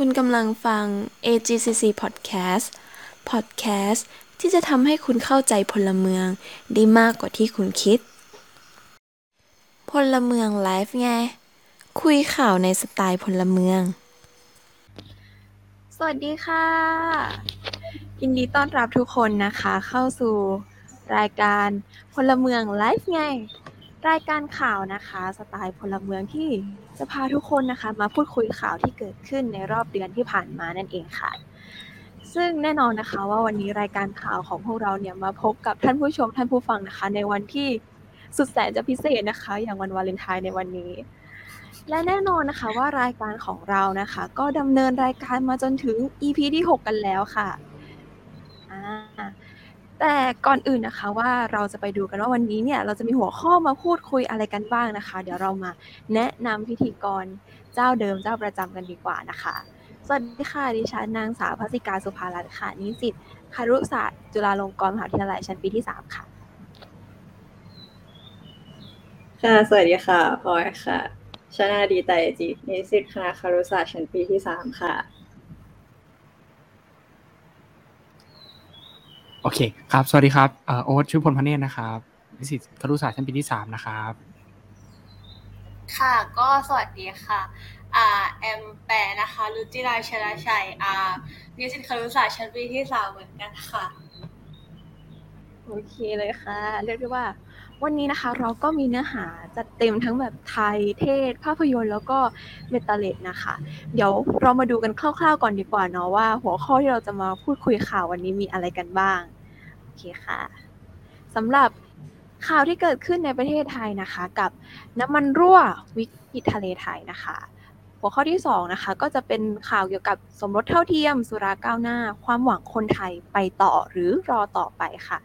คุณกำลังฟัง AGCC Podcast Podcast ที่จะทำให้คุณเข้าใจพลเมืองได้มากกว่าที่คุณคิด พลเมืองไลฟ์ไง คุยข่าวในสไตล์พลเมือง สวัสดีค่ะ ยินดีต้อนรับทุกคนนะคะ เข้าสู่รายการพลเมืองไลฟ์ไง รายการข่าวนะคะ สไตล์พลเมืองที่จะพาทุกคนนะคะ มาพูดคุยข่าวที่เกิดขึ้นในรอบเดือนที่ผ่านมานั่นเองค่ะ ซึ่งแน่นอนนะคะว่าวันนี้รายการข่าวของพวกเราเนี่ยมาพบกับท่านผู้ชมท่านผู้ฟังนะคะ ในวันที่สุดแสนจะพิเศษนะคะ อย่างวันวาเลนไทน์ในวันนี้ และแน่นอนนะคะว่ารายการของเรานะคะ ก็ดำเนินรายการมาจนถึง EP ที่ 6 กันแล้วค่ะอ่า แต่ก่อนอื่นนะคะว่า เราจะไปดูกันว่าวันนี้เนี่ย เราจะมีหัวข้อมาพูดคุยอะไรกันบ้างนะคะ เดี๋ยวเรามาแนะนำพิธีกรเจ้าเดิมเจ้าประจำกันดีกว่านะคะ สวัสดีค่ะ ดิฉันนางสาวพัสิกาสุภารัตน์ค่ะ นิสิตคารุศาสตร์จุฬาลงกรณ์มหาวิทยาลัยชั้นปีที่ 3 ค่ะ ค่ะ สวัสดีค่ะพลอยค่ะชนาดีไตจิตนิสิตคณะคารุศาสตร์ชั้นปีที่สามค่ะ โอเคครับ สวัสดีครับเอ่อโอ๊ตชื่อพลพเนตรนะครับนิสิตครุศาสตร์ชั้นปีที่สามนะครับ ค่ะ ก็สวัสดีค่ะอ่าแอมแปรนะคะรุจิราชลชัยอ่านิสิตครุศาสตร์ชั้นปีที่สามเหมือนกันค่ะ โอเคเลยค่ะ เรียกได้ว่า วันนี้นะคะเราก็มีเนื้อหาจัดเต็มทั้งแบบไทยเทศ ภาพยนตร์แล้วก็เมตาเลดนะคะ เดี๋ยวเรามาดูกันคร่าวๆก่อนดีกว่าเนาะว่า หัวข้อที่เราจะมาพูดคุยข่าววันนี้มีอะไรกันบ้างโอ เคค่ะสำหรับข่าวที่เกิดขึ้นในประเทศไทยนะคะ กับน้ำมันรั่ววิกฤตทะเลไทยนะคะ หัวข้อที่สองนะคะก็จะเป็นข่าวเกี่ยวกับสมรสเท่าเทียม สุราก้าวหน้า ความหวังคนไทยไปต่อหรือรอต่อไปค่ะ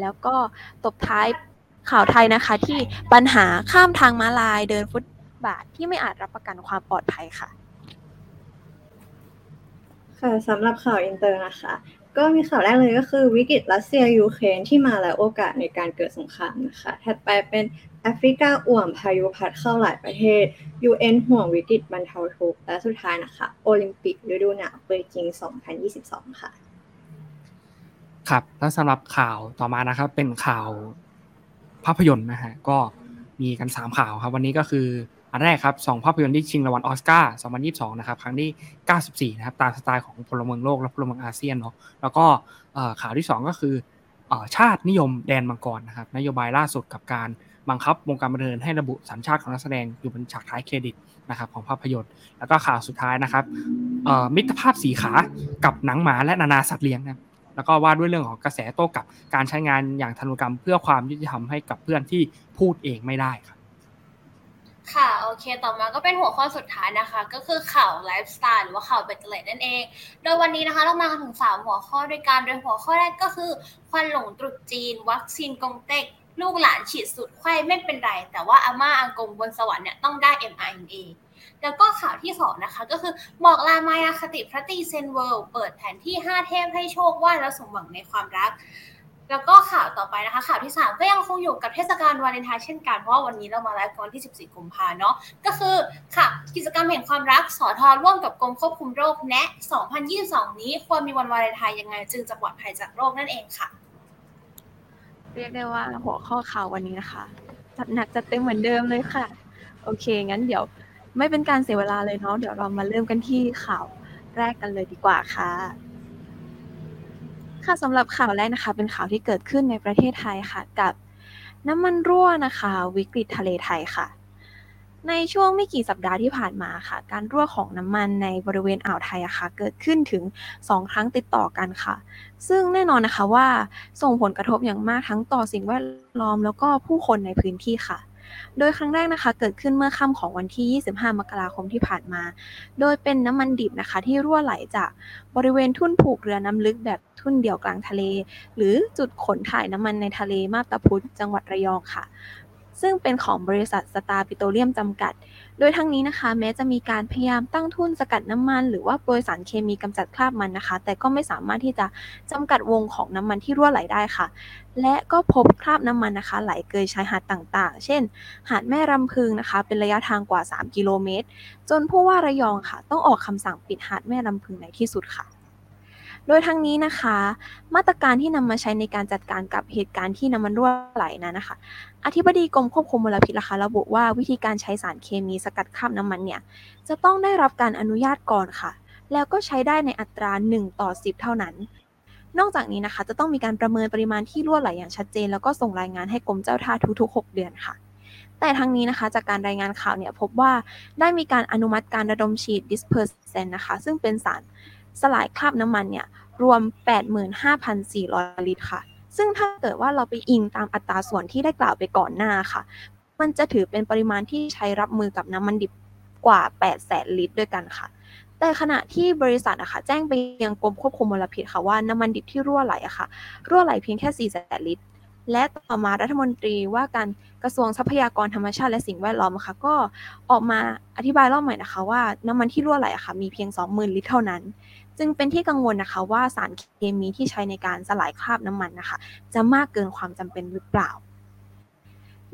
แล้วก็ตบท้ายข่าวไทยนะคะ ที่ปัญหาข้ามทางม้าลายเดินฟุตบาทที่ไม่อาจรับประกันความปลอดภัยค่ะค่ะสำหรับข่าวอินเตอร์นะคะ ก็มีข่าวแรกเลยก็คือวิกฤตรัสเซียยูเครนที่มาและโอกาสในการเกิดสงครามนะคะถัดไปเป็นแอฟริกาอ่วมพายุพัดเข้าหลายประเทศ UN ห่วงวิกฤตบรรเทาทุกข์และสุดท้ายนะคะ โอลิมปิกฤดูหนาวเบจิง 2022 ค่ะ ครับแล้วสำหรับข่าวต่อมานะครับเป็นข่าวภาพยนตร์นะฮะก็มีกัน 3 ข่าวครับ วันนี้ก็คือ อันแรกครับสองภาพยนตร์ที่ชิงรางวัลออสการ์2022 นะครับ ครั้งที่ 94 นะครับ ตามสไตล์ของพลเมืองโลกและพลเมืองอาเซียนเนาะ แล้วก็ข่าวที่ 2 ก็คืออชาตินิยมแดนมังกรนะครับ นโยบายล่าสุดกับการบังคับวงการบันเทิงให้ระบุสัญชาติของนักแสดงอยู่บนฉากท้ายเครดิตนะครับของภาพยนตร์ แล้วก็ข่าวสุดท้ายนะครับมิตรภาพสี่ขากับหนังหมาและนานาสัตว์เลี้ยงนะแล้วก็ว่าด้วยเรื่องของกระแสโต้กลับการใช้งานอย่างทันตกรรมเพื่อความยุติธรรมให้กับเพื่อนที่พูดเองไม่ได้ครับ ค่ะ โอเค ต่อมาก็เป็นหัวข้อสุดท้ายนะคะ ก็คือข่าวไลฟ์สไตล์หรือว่าข่าวเบ็ดเตล็ดนั่นเอง โดยวันนี้นะคะเรามากันถึง 3 หัวข้อด้วยกัน โดยหัวข้อแรกก็คือควันหลงตรุษจีน วัคซีนกงเต็ก ลูกหลานฉีดสูตรไขว้ไม่เป็นไร แต่ว่าอาม่าอากงบนสวรรค์เนี่ยต้องได้ mRNA แล้วก็ข่าวที่สองนะคะก็คือบอกลามายาคติพระตรีเซ็นทรัลเวิลด์เปิดแผนที่ 5 เทพให้โชคไหว้แล้วสมหวังในความรัก แล้วก็ข่าวต่อไปนะคะข่าวที่ 3 ก็ยังคงอยู่กับเทศกาลวาเลนไทน์เช่นกัน เพราะว่าวันนี้เรามาไลฟ์กันวันที่ 14 กุมภาเนาะก็คือค่ะกิจกรรมแห่งความรักสอทอร่วมกับกรมควบคุมโรคแนะ 2022 นี้ควรมีวันวาเลนไทน์ยังไง จึงจะปลอดภัยจากโรคนั่นเองค่ะ เรียกได้ว่าหัวข้อข่าววันนี้นะคะจัดหนักจัดเต็มเหมือนเดิมเลยค่ะ โอเค งั้นเดี๋ยวไม่เป็นการเสียเวลาเลยเนาะเดี๋ยวเรามาเริ่มกันที่ข่าวแรกกันเลยดีกว่าค่ะ ค่ะสำหรับข่าวแรกนะคะ เป็นข่าวที่เกิดขึ้นในประเทศไทยค่ะ กับน้ำมันรั่วนะคะ วิกฤตทะเลไทยค่ะ ในช่วงไม่กี่สัปดาห์ที่ผ่านมาค่ะ การรั่วของน้ำมันในบริเวณอ่าวไทยอะค่ะ เกิดขึ้นถึง 2 ครั้งติดต่อกันค่ะ ซึ่งแน่นอนนะคะว่าส่งผลกระทบอย่างมากทั้งต่อสิ่งแวดล้อมแล้วก็ผู้คนในพื้นที่ค่ะ โดยครั้งแรกนะคะเกิดขึ้นเมื่อค่ำของวันที่ 25 มกราคมที่ผ่านมา โดยเป็นน้ำมันดิบนะคะที่รั่วไหลจากบริเวณทุ่นผูกเรือน้ำลึกแบบทุ่นเดี่ยวกลางทะเล หรือจุดขนถ่ายน้ำมันในทะเลมาบตาพุธจังหวัดระยองค่ะ ซึ่งเป็นของบริษัทสตาร์ปิโตรเลียมจำกัด โดยทั้งนี้นะคะ แม้จะมีการพยายามตั้งทุนสกัดน้ำมัน หรือว่าโปรยสารเคมีกำจัดคราบมันนะคะ แต่ก็ไม่สามารถที่จะจำกัดวงของน้ำมันที่รั่วไหลได้ค่ะ และก็พบคราบน้ำมันนะคะ ไหลเกยชายหาดต่างๆ เช่น หาดแม่รำพึงนะคะ เป็นระยะทางกว่า 3 กิโลเมตร จนผู้ว่าระยองค่ะ ต้องออกคำสั่งปิดหาดแม่ลำพึงในที่สุดค่ะ โดยทั้งนี้นะคะ มาตรการที่นำมาใช้ในการจัดการกับเหตุการณ์ที่น้ำมันรั่วไหลนั้นนะคะ อธิบดีกรมควบคุมมลพิษนะคะระบุว่าวิธีการใช้สารเคมีสกัดคราบน้ำมันเนี่ยจะต้องได้รับการอนุญาตก่อนค่ะ แล้วก็ใช้ได้ในอัตรา 1 ต่อ 10 เท่านั้น นอกจากนี้นะคะ จะต้องมีการประเมินปริมาณที่รั่วไหลอย่างชัดเจน แล้วก็ส่งรายงานให้กรมเจ้าท่าทุกๆ 6 เดือนค่ะแต่ทั้งนี้นะคะจากการรายงานข่าวเนี่ยพบว่าได้มีการอนุมัติการระดมฉีด dispersant นะคะ ซึ่งเป็นสาร สลายคราบน้ำมันเนี่ยรวม 85,400 ลิตรค่ะ ซึ่งถ้าเกิดว่าเราไปอิงตามอัตราส่วนที่ได้กล่าวไปก่อนหน้าค่ะ มันจะถือเป็นปริมาณที่ใช้รับมือกับน้ำมันดิบกว่า 8 แสนลิตรด้วยกันค่ะ แต่ขณะที่บริษัทอะค่ะแจ้งไปยังกรมควบคุมมลพิษค่ะว่าน้ำมันดิบที่รั่วไหลอะค่ะ รั่วไหลเพียงแค่ 4 แสนลิตร และต่อมารัฐมนตรีว่าการ กระทรวงทรัพยากรธรรมชาติและสิ่งแวดล้อมอะค่ะก็ออกมาอธิบายรอบใหม่นะคะว่าน้ำมันที่รั่วไหลอะค่ะมีเพียง 20,000 ลิตรเท่านั้น จึงเป็นที่กังวลนะคะว่าสารเคมีที่ใช้ในการสลายคราบน้ำมันนะคะจะมากเกินความจำเป็นหรือเปล่า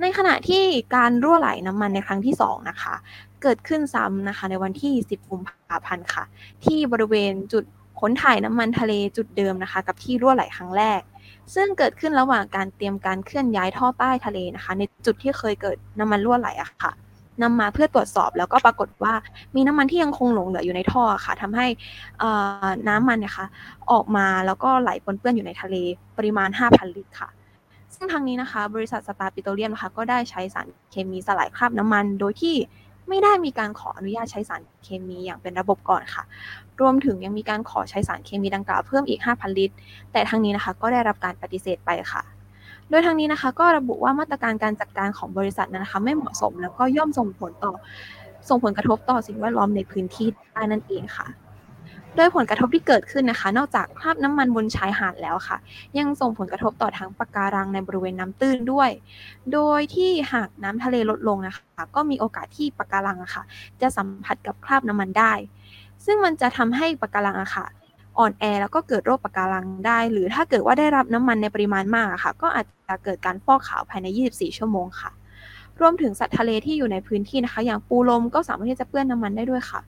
ในขณะที่การรั่วไหลน้ำมันในครั้งที่2นะคะเกิดขึ้นซ้ำนะคะในวันที่ 10 กุมภาพันธ์ค่ะ ที่บริเวณจุดขนถ่ายน้ำมันทะเลจุดเดิมนะคะ กับที่รั่วไหลครั้งแรก ซึ่งเกิดขึ้นระหว่างการเตรียมการเคลื่อนย้ายท่อใต้ทะเลนะคะ ในจุดที่เคยเกิดน้ำมันรั่วไหลอะค่ะนำมาเพื่อตรวจสอบแล้วก็ปรากฏว่ามีน้ำมันที่ยังคงหลงเหลืออยู่ในท่อค่ะทำให้น้ำมันเนี่ยค่ะออกมาแล้วก็ไหลปนเปื้อนอยู่ในทะเลปริมาณ 5,000 ลิตรค่ะ ซึ่งทางนี้นะคะ บริษัทสตาร์ปิโตรเลียมนะคะก็ได้ใช้สารเคมีสลายคราบน้ำมัน โดยที่ไม่ได้มีการขออนุญาตใช้สารเคมีอย่างเป็นระบบก่อนค่ะ รวมถึงยังมีการขอใช้สารเคมีดังกล่าวเพิ่มอีก 5,000 ลิตร แต่ทางนี้นะคะก็ได้รับการปฏิเสธไปค่ะ โดยทางนี้นะคะก็ระบุว่ามาตรการการจัดการของบริษัทนั้นนะคะไม่เหมาะสมแล้วก็ย่อมส่งผลต่อส่งผลกระทบต่อสิ่งแวดล้อมในพื้นที่ได้นั่นเองค่ะโดยผลกระทบที่เกิดขึ้นนะคะ นอกจากคราบน้ำมันบนชายหาดแล้วค่ะ ยังส่งผลกระทบต่อทั้งปะการังในบริเวณน้ำตื้นด้วย โดยที่หากน้ำทะเลลดลงนะคะ ก็มีโอกาสที่ปะการังะค่ะ จะสัมผัสกับคราบน้ำมันได้ ซึ่งมันจะทำให้ปะการังอะค่ะอ่อนแอแล้วก็เกิดโรคปะการังได้ หรือถ้าเกิดว่าได้รับน้ำมันในปริมาณมากค่ะ ก็อาจจะเกิดการฟอกขาวภายใน 24 ชั่วโมงค่ะ รวมถึงสัตว์ทะเลที่อยู่ในพื้นที่นะคะ อย่างปูลมก็สามารถที่จะเปื้อนน้ำมันได้ด้วยค่ะ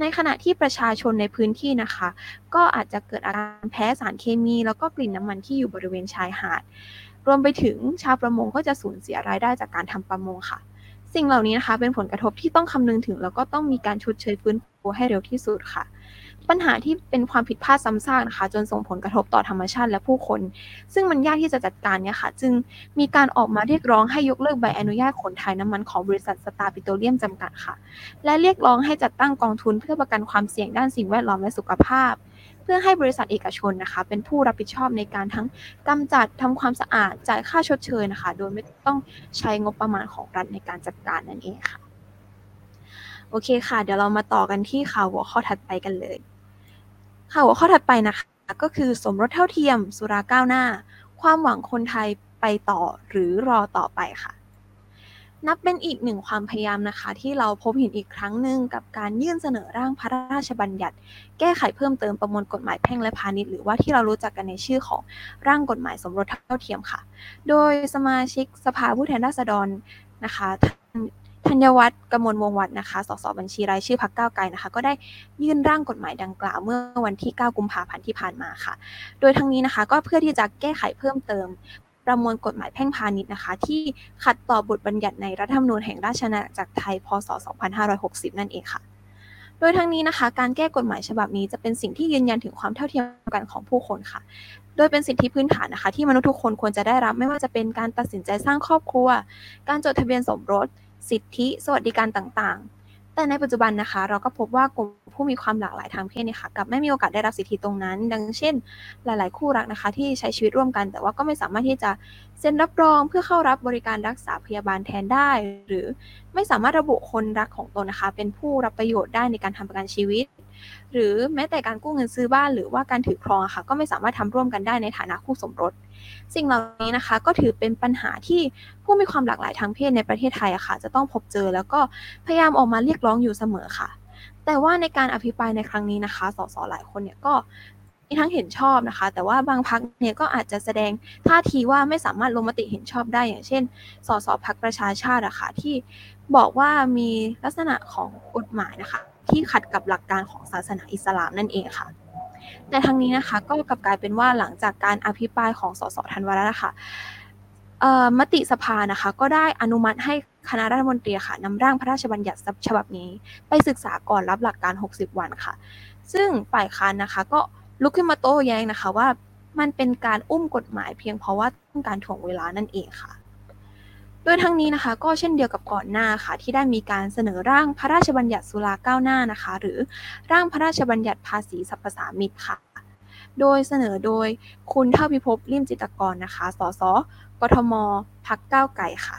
ในขณะที่ประชาชนในพื้นที่นะคะ ก็อาจจะเกิดอาการแพ้สารเคมี แล้วก็กลิ่นน้ำมันที่อยู่บริเวณชายหาด รวมไปถึงชาวประมงก็จะสูญเสียรายได้จากการทำประมงค่ะ สิ่งเหล่านี้นะคะเป็นผลกระทบที่ต้องคำนึงถึงแล้วก็ต้องมีการชดเชยฟื้น ฟูให้เร็วที่สุดค่ะ ปัญหาที่เป็นความผิดพลาดซ้ำซากนะคะ จนส่งผลกระทบต่อธรรมชาติและผู้คน ซึ่งมันยากที่จะจัดการเนี่ยค่ะ จึงมีการออกมาเรียกร้องให้ยกเลิกใบอนุญาตขนถ่ายน้ำมันของบริษัทสตาร์ปิโตรเลียมจำกัดค่ะ และเรียกร้องให้จัดตั้งกองทุนเพื่อประกันความเสี่ยงด้านสิ่งแวดล้อมและสุขภาพเพื่อให้บริษัทเอกชนนะคะ เป็นผู้รับผิดชอบในการทั้งกำจัดทำความสะอาดจ่ายค่าชดเชยนะคะ โดยไม่ต้องใช้งบประมาณของรัฐในการจัดการนั่นเองค่ะ โอเคค่ะ เดี๋ยวเรามาต่อกันที่ข่าวหัวข้อถัดไปกันเลย ข่าวหัวข้อถัดไปนะคะ ก็คือสมรสเท่าเทียม สุราก้าวหน้า ความหวังคนไทยไปต่อหรือรอต่อไปค่ะ นับเป็นอีกหนึ่งความพยายามนะคะ ที่เราพบเห็นอีกครั้งหนึ่งกับการยื่นเสนอร่างพระราชบัญญัติ แก้ไขเพิ่มเติมประมวลกฎหมายแพ่งและพาณิชย์หรือว่าที่เรารู้จักกันในชื่อของร่างกฎหมายสมรสเท่าเทียมค่ะ โดยสมาชิกสภาผู้แทนราษฎรนะคะ ธัญวัฒน์กมลวงวัฒน์นะคะ สสบัญชีรายชื่อพรรคก้าวไกลนะคะ ก็ได้ยื่นร่างกฎหมายดังกล่าวเมื่อวันที่ 9 กุมภาพันธ์ที่ผ่านมาค่ะ โดยทั้งนี้นะคะ ก็เพื่อที่จะแก้ไขเพิ่มเติม ประมวลกฎหมายแพ่งพาณิชย์นะคะ ที่ขัดต่อบทบัญญัติในรัฐธรรมนูญแห่งราชอาณาจักรไทย พศ 2560 นั่นเองค่ะโดยทั้งนี้นะคะ การแก้กฎหมายฉบับนี้จะเป็นสิ่งที่ยืนยันถึงความเท่าเทียมกันของผู้คนค่ะ โดยเป็นสิทธิพื้นฐานนะคะ ที่มนุษย์ทุกคนควรจะได้รับไม่ว่าจะเป็นการตัดสินใจสร้างครอบครัว การจดทะเบียนสมรส สิทธิสวัสดิการต่างๆ แต่ในปัจจุบันนะคะ เราก็พบว่ากลุ่มผู้มีความหลากหลายทางเพศเนี่ยค่ะกับไม่มีโอกาสได้รับสิทธิตรงนั้น ดังเช่น หลาย ๆ คู่รักนะคะ ที่ใช้ชีวิตร่วมกัน แต่ว่าก็ไม่สามารถที่จะเซ็นรับรองเพื่อเข้ารับบริการรักษาพยาบาลแทนได้ หรือไม่สามารถระบุคนรักของตนนะคะ เป็นผู้รับประโยชน์ได้ในการทำประกันชีวิต หรือแม้แต่การกู้เงินซื้อบ้าน หรือว่าการถือครองะค่ะ ก็ไม่สามารถทำร่วมกันได้ในฐานะคู่สมรส สิ่งเหล่านี้นะคะก็ถือเป็นปัญหาที่ผู้มีความหลากหลายทางเพศในประเทศไทยอะค่ะ จะต้องพบเจอแล้วก็พยายามออกมาเรียกร้องอยู่เสมอค่ะ แต่ว่าในการอภิปรายในครั้งนี้นะคะ สสหลายคนเนี่ยก็มีทั้งเห็นชอบนะคะ แต่ว่าบางพักเนี่ยก็อาจจะแสดงท่าทีว่าไม่สามารถลงมติเห็นชอบได้อย่างเช่น สสพักประชาชาติอะค่ะที่บอกว่ามีลักษณะของกฎหมายนะคะ ที่ขัดกับหลักการของศาสนาอิสลามนั่นเองค่ะ แต่ทั้งนี้นะคะก็กลับกลายเป็นว่าหลังจากการอภิปรายของสสธันวารัตน์นะคะเอ่อมติสภานะคะก็ได้อนุมัติให้คณะรัฐมนตรีค่ะนำร่างพระราชบัญญัติฉบับนี้ ไปศึกษาก่อนรับหลักการ 60 วันค่ะ ซึ่งฝ่ายค้านนะคะก็ลุกขึ้นมาโต้แย้งนะคะว่ามันเป็นการอุ้มกฎหมายเพียงเพราะว่าต้องการถ่วงเวลานั่นเองค่ะ ดยทั้งนี้นะคะก็เช่นเดียวกับก่อนหน้าค่ะที่ได้มีการเสนอร่างพระราชบัญญัติสุราก้าวหน้านะคะ หรือร่างพระราชบัญญัติภาษีสรรพสามิตค่ะ โดยเสนอโดยคุณเท่าพิภพลิมจิตกรนะคะ สส กทม พักก้าวไก่ค่ะ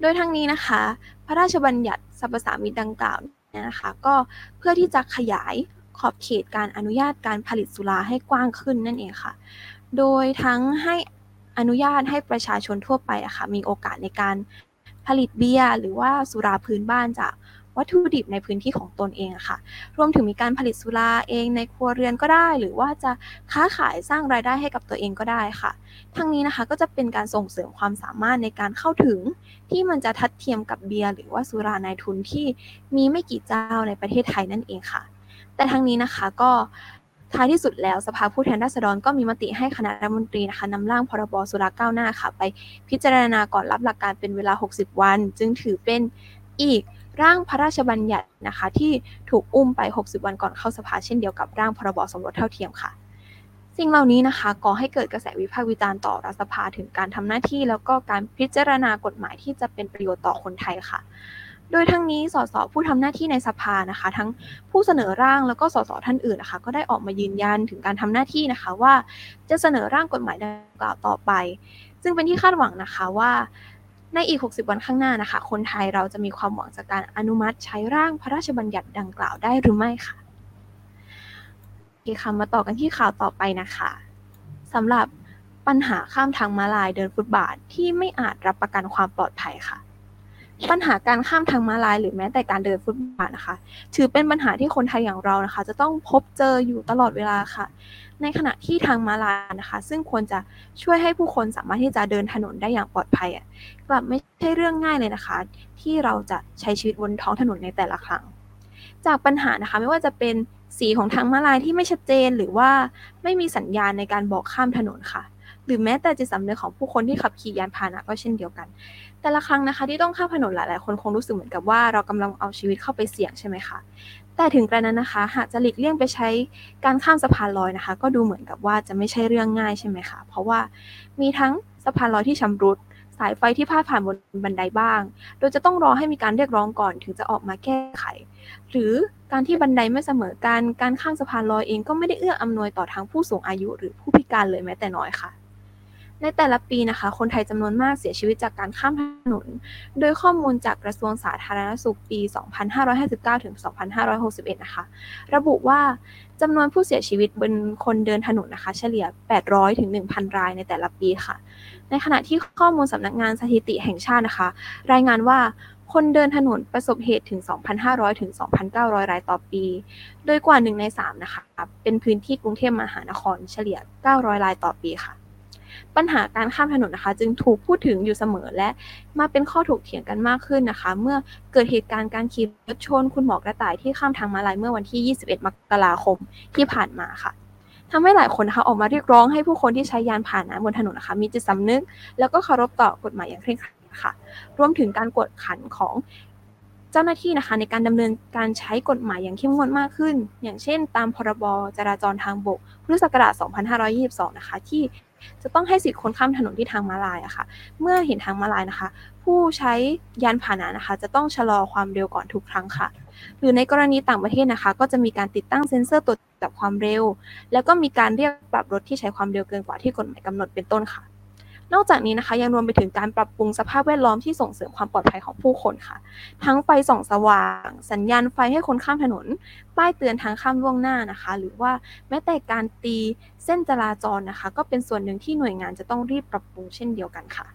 โดยทั้งนี้นะคะ พระราชบัญญัติสรรพสามิตดังกล่าวเนี่ยนะคะ ก็เพื่อที่จะขยายขอบเขตการอนุญาตการผลิตสุราให้กว้างขึ้นนั่นเองค่ะ โดยทั้งให้ อนุญาตให้ประชาชนทั่วไปอะค่ะมีโอกาสในการผลิตเบียร์หรือว่าสุราพื้นบ้านจากวัตถุดิบในพื้นที่ของตนเองอะค่ะ รวมถึงมีการผลิตสุราเองในครัวเรือนก็ได้ หรือว่าจะค้าขายสร้างรายได้ให้กับตัวเองก็ได้ค่ะ ทั้งนี้นะคะก็จะเป็นการส่งเสริมความสามารถในการเข้าถึง ที่มันจะทัดเทียมกับเบียร์หรือว่าสุรานายทุนที่มีไม่กี่เจ้าในประเทศไทยนั่นเองค่ะ แต่ทั้งนี้นะคะก็ ท้ายที่สุดแล้วสภาผู้แทนราษฎรก็มีมติให้คณะรัฐมนตรีนะคะนำร่างพรบสุราก้าวหน้าค่ะ ไปพิจารณาก่อนรับหลักการเป็นเวลา 60 วัน จึงถือเป็นอีกร่างพระราชบัญญัตินะคะที่ถูกอุ้มไป 60 วันก่อนเข้าสภาเช่นเดียวกับร่างพรบสมรสเท่าเทียมค่ะ สิ่งเหล่านี้นะคะก่อให้เกิดกระแสวิพากษ์วิจารณ์ต่อรัฐสภาถึงการทำหน้าที่ แล้วก็การพิจารณากฎหมายที่จะเป็นประโยชน์ต่อคนไทยค่ะ ดยทั้งนี้สสผู้ทำหน้าที่ในสภานะคะ ทั้งผู้เสนอร่างแล้วก็สสท่านอื่นนะคะ ก็ได้ออกมายืนยันถึงการทำหน้าที่นะคะว่าจะเสนอร่างกฎหมายดังกล่าวต่อไป ซึ่งเป็นที่คาดหวังนะคะว่าในอีก 60 วันข้างหน้านะคะ คนไทยเราจะมีความหวังจากการอนุมัติใช้ร่างพระราชบัญญัติดังกล่าวได้หรือไม่ค่ะโอเคค่ะมาต่อกันที่ข่าวต่อไปนะคะสำหรับปัญหาข้ามทางมาลายเดินฟุตบาทที่ไม่อาจรับประกันความปลอดภัยค่ะ ปัญหาการข้ามทางม้าลาย หรือแม้แต่การเดินฟุตบาทนะคะ ถือเป็นปัญหาที่คนไทยอย่างเรานะคะ จะต้องพบเจออยู่ตลอดเวลาค่ะ ในขณะที่ทางม้าลายนะคะ ซึ่งควรจะช่วยให้ผู้คนสามารถที่จะเดินถนนได้อย่างปลอดภัยกลับไม่ใช่เรื่องง่ายเลยนะคะ ที่เราจะใช้ชีวิตบนท้องถนนในแต่ละครั้ง จากปัญหานะคะไม่ว่าจะเป็นสีของทางม้าลายที่ไม่ชัดเจนหรือว่าไม่มีสัญญาณในการบอกข้ามถนนค่ะ หรือแม้แต่จิตสำนึกของผู้คนที่ขับขี่ยานพาหนะก็เช่นเดียวกัน แต่ละครั้งนะคะ ที่ต้องข้ามถนนหลาย ๆ คนคงรู้สึกเหมือนกับว่าเรากำลังเอาชีวิตเข้าไปเสี่ยงใช่ไหมคะแต่ถึงกระนั้นนะคะ หากจะหลีกเลี่ยงไปใช้การข้ามสะพานลอยนะคะ ก็ดูเหมือนกับว่าจะไม่ใช่เรื่องง่ายใช่ไหมคะเพราะว่ามีทั้งสะพานลอยที่ชำรุดสายไฟที่พาดผ่านบนบันไดบ้าง โดยจะต้องรอให้มีการเรียกร้องก่อนถึงจะออกมาแก้ไข หรือการที่บันไดไม่เสมอกัน การข้ามสะพานลอยเองก็ไม่ได้เอื้ออำนวยต่อทางผู้สูงอายุ หรือผู้พิการเลยแม้แต่น้อยค่ะ ในแต่ละปีนะคะ คนไทยจำนวนมากเสียชีวิตจากการข้ามถนน โดยข้อมูลจากกระทรวงสาธารณสุขปี 2559 ถึง 2561 นะคะ ระบุว่าจำนวนผู้เสียชีวิตบนคนเดินถนนนะคะ เฉลี่ย 800 ถึง 1,000 รายในแต่ละปีค่ะ ในขณะที่ข้อมูลสำนักงานสถิติแห่งชาตินะคะ รายงานว่าคนเดินถนนประสบเหตุถึง 2,500 ถึง 2,900 รายต่อปี โดยกว่า 1 ใน 3 นะคะ เป็นพื้นที่กรุงเทพมหานครเฉลี่ย 900 รายต่อปีค่ะ ปัญหาการข้ามถนนนะคะ จึงถูกพูดถึงอยู่เสมอและมาเป็นข้อถกเถียงกันมากขึ้นนะคะ เมื่อเกิดเหตุการณ์การขี่รถชนคุณหมอกระต่ายที่ข้ามทางมาลายเมื่อวันที่ 21 มกราคมที่ผ่านมาค่ะทำให้หลายคนนะคะออกมาเรียกร้องให้ผู้คนที่ใช้ยานพาหนะบนถนนนะคะ มีจิตสำนึก แล้วก็เคารพต่อกฎหมายอย่างเคร่งครัดค่ะ รวมถึงการกวดขันของเจ้าหน้าที่นะคะ ในการดำเนินการใช้กฎหมายอย่างเข้มงวดมากขึ้น อย่างเช่น ตามพรบจราจรทางบกพุทธศักราช 2522 นะคะ ที่ จะต้องให้สิทธิ์คนข้ามถนนที่ทางม้าลายอะค่ะ เมื่อเห็นทางม้าลายนะคะ ผู้ใช้ยานพาหนะนะคะ จะต้องชะลอความเร็วก่อนทุกครั้งค่ะ หรือในกรณีต่างประเทศนะคะ ก็จะมีการติดตั้งเซ็นเซอร์ตรวจจับความเร็ว แล้วก็มีการเรียกปรับรถที่ใช้ความเร็วเกินกว่าที่กฎหมายกำหนดเป็นต้นค่ะ นอกจากนี้นะคะยังรวมไปถึงการปรับปรุงสภาพแวดล้อมที่ส่งเสริมความปลอดภัยของผู้คนค่ะ ทั้งไฟส่องสว่าง สัญญาณไฟให้คนข้ามถนน ป้ายเตือนทางข้ามล่วงหน้านะคะ หรือว่าแม้แต่การตีเส้นจราจรนะคะ ก็เป็นส่วนหนึ่งที่หน่วยงานจะต้องรีบปรับปรุงเช่นเดียวกันค่ะ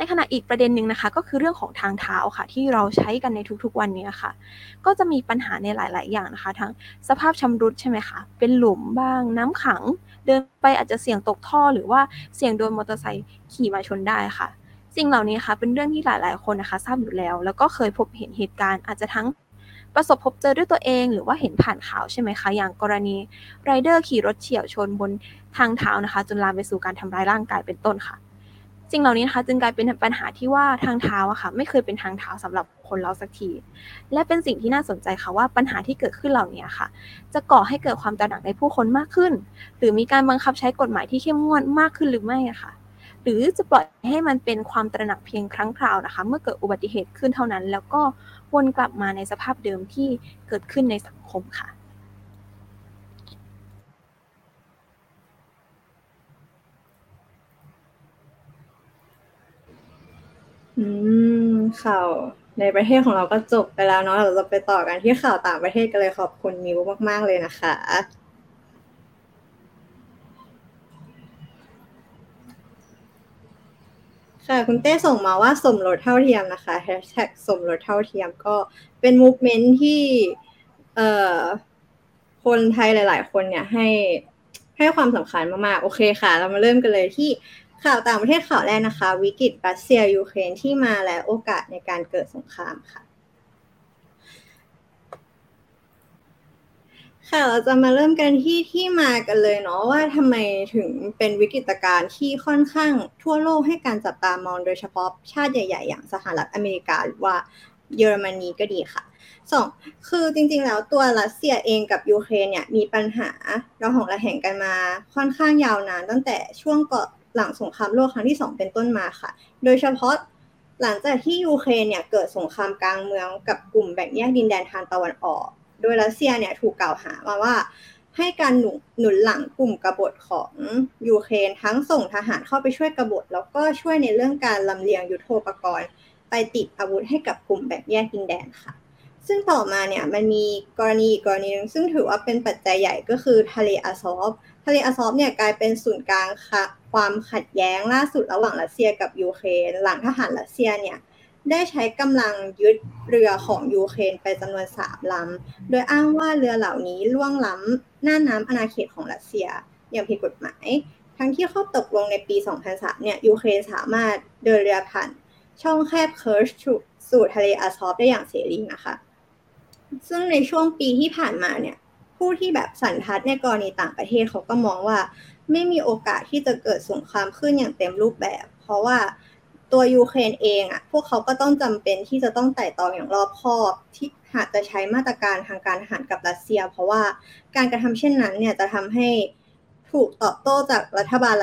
ในขณะอีกประเด็นหนึ่งนะคะ ก็คือเรื่องของทางเท้าค่ะ ที่เราใช้กันในทุกๆวันนี้ค่ะ ก็จะมีปัญหาในหลาย ๆ อย่างนะคะ ทั้งสภาพชำรุดใช่ไหมคะเป็นหลุมบ้างน้ำขัง เดินไปอาจจะเสี่ยงตกท่อ หรือว่าเสี่ยงโดนมอเตอร์ไซค์ขี่มาชนได้ค่ะสิ่งเหล่านี้ค่ะเป็นเรื่องที่หลาย ๆ คนนะคะทราบอยู่แล้ว แล้วก็เคยพบเห็นเหตุการณ์อาจจะทั้งประสบพบเจอด้วยตัวเอง หรือว่าเห็นผ่านข่าวใช่ไหมคะ อย่างกรณีไรเดอร์ขี่รถเฉี่ยวชนบนทางเท้านะคะ จนลามไปสู่การทำร้ายร่างกายเป็นต้นค่ะ สิ่งเหล่านี้นะคะจึงกลายเป็นปัญหาที่ว่าทางเท้าอะค่ะไม่เคยเป็นทางเท้าสำหรับคนเราสักที และเป็นสิ่งที่น่าสนใจค่ะว่าปัญหาที่เกิดขึ้นเหล่านี้ค่ะ จะก่อให้เกิดความตระหนักในผู้คนมากขึ้น หรือมีการบังคับใช้กฎหมายที่เข้มงวดมากขึ้นหรือไม่อะค่ะ หรือจะปล่อยให้มันเป็นความตระหนักเพียงครั้งคราวนะคะ เมื่อเกิดอุบัติเหตุขึ้นเท่านั้น แล้วก็วนกลับมาในสภาพเดิมที่เกิดขึ้นในสังคมค่ะ อืม ข่าวในประเทศของเราก็จบไปแล้วเนาะเราจะไปต่อกันที่ข่าวต่างประเทศกันเลยขอบคุณมิวมาก ๆ เลยนะคะ ค่ะคุณเต้ส่งมาว่าสมรสเท่าเทียมนะคะแฮชแท็กสมรสเท่าเทียมก็เป็น movement ที่เอ่อคนไทยหลาย ๆ คนเนี่ยให้ให้ความสำคัญมาก ๆ โอเคค่ะ เรามาเริ่มกันเลยที่ ข่าวต่างประเทศข่าวแรกนะคะ วิกฤตรัสเซียยูเครนที่มาและโอกาสในการเกิดสงครามค่ะ ค่ะเราจะมาเริ่มกันที่ที่มากันเลยเนาะว่าทำไมถึงเป็นวิกฤตการณ์ที่ค่อนข้างทั่วโลกให้การจับตามองโดยเฉพาะชาติใหญ่ ๆ อย่างสหรัฐอเมริกาหรือว่าเยอรมนีก็ดีค่ะสองคือจริงๆ แล้วตัวรัสเซียเองกับยูเครนเนี่ยมีปัญหาเราหองระแหงกันมาค่อนข้างยาวนานตั้งแต่ช่วงก่อน หลังสงครามโลกครั้งที่สองเป็นต้นมาค่ะ โดยเฉพาะหลังจากที่ยูเครนเนี่ยเกิดสงครามกลางเมืองกับกลุ่มแบ่งแยกดินแดนทางตะวันออก โดยรัสเซียเนี่ยถูกกล่าวหามาว่าให้การหนุนหนุนหลังกลุ่มกบฏของยูเครนทั้งส่งทหารเข้าไปช่วยกบฏ แล้วก็ช่วยในเรื่องการลำเลียงยุทโธปกรณ์ ไปติดอาวุธให้กับกลุ่มแบ่งแยกดินแดนค่ะ ซึ่งต่อมาเนี่ยมันมีกรณีอีกกรณีหนึงซึ่งถือว่าเป็นปัจจัยใหญ่ก็คือทะเลอาซอฟทะเลอาซอฟเนี่ยกลายเป็นศูนย์กลางค่ะความขัดแย้งล่าสุดระหว่างรัสเซียกับยูเครนหลังทหารรัสเซียเนี่ยได้ใช้กำลังยึดเรือของยูเครนไปจำนวนสามลำ โดยอ้างว่าเรือเหล่านี้ล่วงล้ำน่านน้ำอาณาเขตของรัสเซีย อย่างผิดกฎหมาย ทั้งที่ข้อตกลงในปี 2003 เนี่ยยูเครนสามารถเดินเรือผ่านช่องแคบเคิร์ชสู่ทะเลอาซอฟได้อย่างเสรีนะคะ ซึ่งในช่วงปีที่ผ่านมาเนี่ย ผู้ที่แบบสันทัดในกรณีต่างประเทศเขาก็มองว่า ไม่มีโอกาสที่จะเกิดสงครามขึ้นอย่างเต็มรูปแบบ เพราะว่าตัวยูเครนเองอะ พวกเขาก็ต้องจำเป็นที่จะต้องไต่ตองอย่างรอบคอบที่หากจะใช้มาตรการทางการทหารกับรัสเซีย เพราะว่าการกระทำเช่นนั้นเนี่ยจะทำให้ ถูกตอบโต้จากรัฐบาล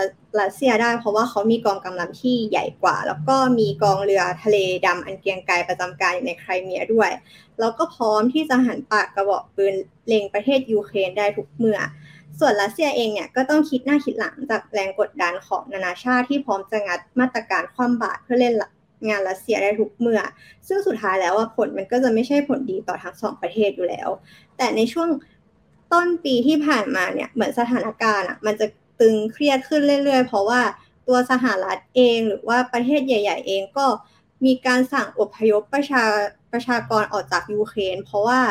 รัสเซียได้ เพราะว่าเขามีกองกำลังที่ใหญ่กว่า แล้วก็มีกองเรือทะเลดำอันเกรียงไกรประจำการอยู่ในไครเมียด้วย แล้วก็พร้อมที่จะหันปากกระบอกปืนเล็งประเทศยูเครนได้ทุกเมื่อ ส่วนรัสเซียเองเนี่ยก็ต้องคิดหน้าคิดหลังจากแรงกดดันของนานาชาติที่พร้อมจะงัดมาตรการคว่ำบาตรเพื่อเล่นงานรัสเซียได้ทุกเมื่อ ซึ่งสุดท้ายแล้วว่าผลมันก็จะไม่ใช่ผลดีต่อทั้งสองประเทศอยู่แล้ว แต่ในช่วง ต้นปีที่ผ่านมาเนี่ยเหมือนสถานการณ์อะมันจะตึงเครียดขึ้นเรื่อยๆ เพราะว่าตัวสหรัฐเองหรือว่าประเทศใหญ่ ๆ เองก็มีการสั่งอพยพประชาประชากรออกจากยูเครนเพราะว่า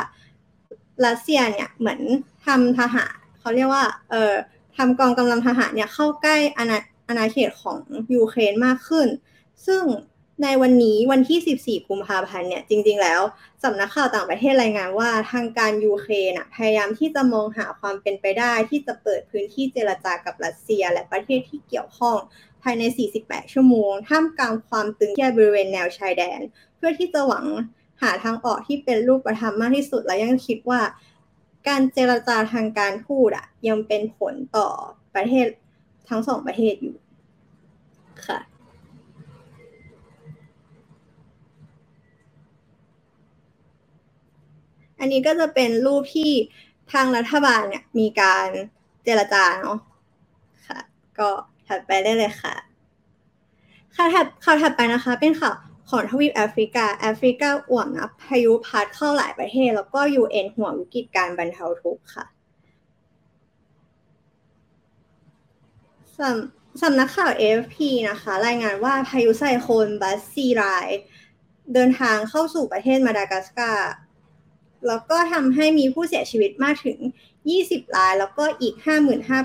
รัสเซียเนี่ยเหมือนทำทหารเขาเรียกว่าเอ่อทำกองกำลังทหารเนี่ยเข้าใกล้อาณาอาณาเขตของยูเครนมากขึ้น ซึ่ง ในวันนี้วันที่ 14กุมภาพันธ์เนี่ยจริง ๆ แล้วสำนักข่าวต่างประเทศรายงานว่าทางการยูเครนพยายามที่จะมองหาความเป็นไปได้ ที่จะเปิดพื้นที่เจรจากับรัสเซีย และประเทศที่เกี่ยวข้องภายใน 48 ชั่วโมง ท่ามกลางความตึงเครียดบริเวณแนวชายแดน เพื่อที่จะหวังหาทางออกที่เป็นรูปธรรมมากที่สุดและยังคิดว่า การเจรจาทางการทูตอะยังเป็นผลต่อประเทศทั้งสองประเทศอยู่ค่ะ อันนี้ก็จะเป็นรูปที่ทางรัฐบาลเนี่ยมีการเจรจาเนาะค่ะ ก็ถัดไปได้เลยค่ะข่าวถัดข่าวถัดไปนะคะ เป็นข่าวของทวีปแอฟริกาแอฟริกาอ่วมนะพายุพัดเข้าหลายประเทศ แล้วก็ UN ห่วงวิกฤตการบรรเทาทุกข์ค่ะสำสำนักข่าว AFP นะคะ รายงานว่าพายุไซโคลนบัสซีไรเดินทางเข้าสู่ประเทศมาดากัสการ์ แล้วก็ทำให้มีผู้เสียชีวิตมากถึง 20ราย แล้วก็อีก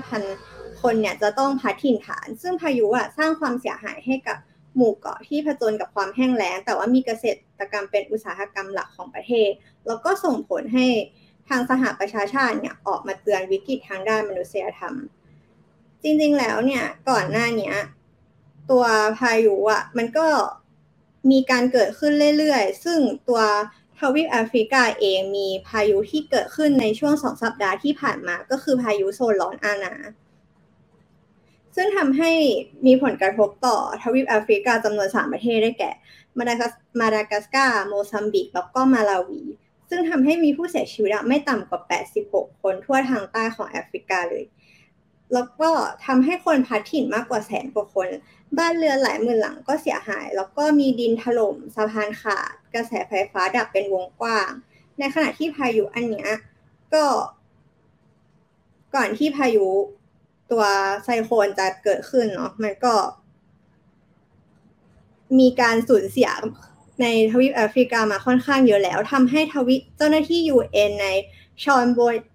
55,000 คนเนี่ยจะต้องพัดถิ่นฐาน ซึ่งพายุอะสร้างความเสียหายให้กับหมู่เกาะที่ผจญกับความแห้งแล้ง แต่ว่ามีเกษตรกรรมเป็นอุตสาหกรรมหลักของประเทศ แล้วก็ส่งผลให้ทางสหประชาชาติเนี่ยออกมาเตือนวิกฤตทางด้านมนุษยธรรม จริงๆแล้วเนี่ยก่อนหน้านี้ตัวพายุอะมันก็มีการเกิดขึ้นเรื่อยๆ ซึ่งตัว ทวีปแอฟริกาเองมีพายุที่เกิดขึ้นในช่วงสองสัปดาห์ที่ผ่านมา ก็คือพายุโซนร้อนอานา ซึ่งทำให้มีผลกระทบต่อทวีปแอฟริกาจำนวน3ประเทศได้แก่ มาดากัสมาดากัสการ์โมซัมบิก แล้วก็มาลาวี ซึ่งทำให้มีผู้เสียชีวิตไม่ต่ำกว่า 86 คนทั่วทางใต้ของแอฟริกาเลย แล้วก็ทำให้คนพัดถิ่นมากกว่าแสนกว่าคน บ้านเรือนหลายหมื่นหลังก็เสียหาย แล้วก็มีดินถล่มสะพานขาด กระแสไฟฟ้าดับเป็นวงกว้าง ในขณะที่พายุอันเนี้ยก็ ก่อนที่พายุตัวไซโคลนจะเกิดขึ้นเนาะมันก็ มีการสูญเสียในทวีปแอฟริกามาค่อนข้างเยอะแล้วทำให้ทวีปเจ้าหน้าที่ UN ในชอน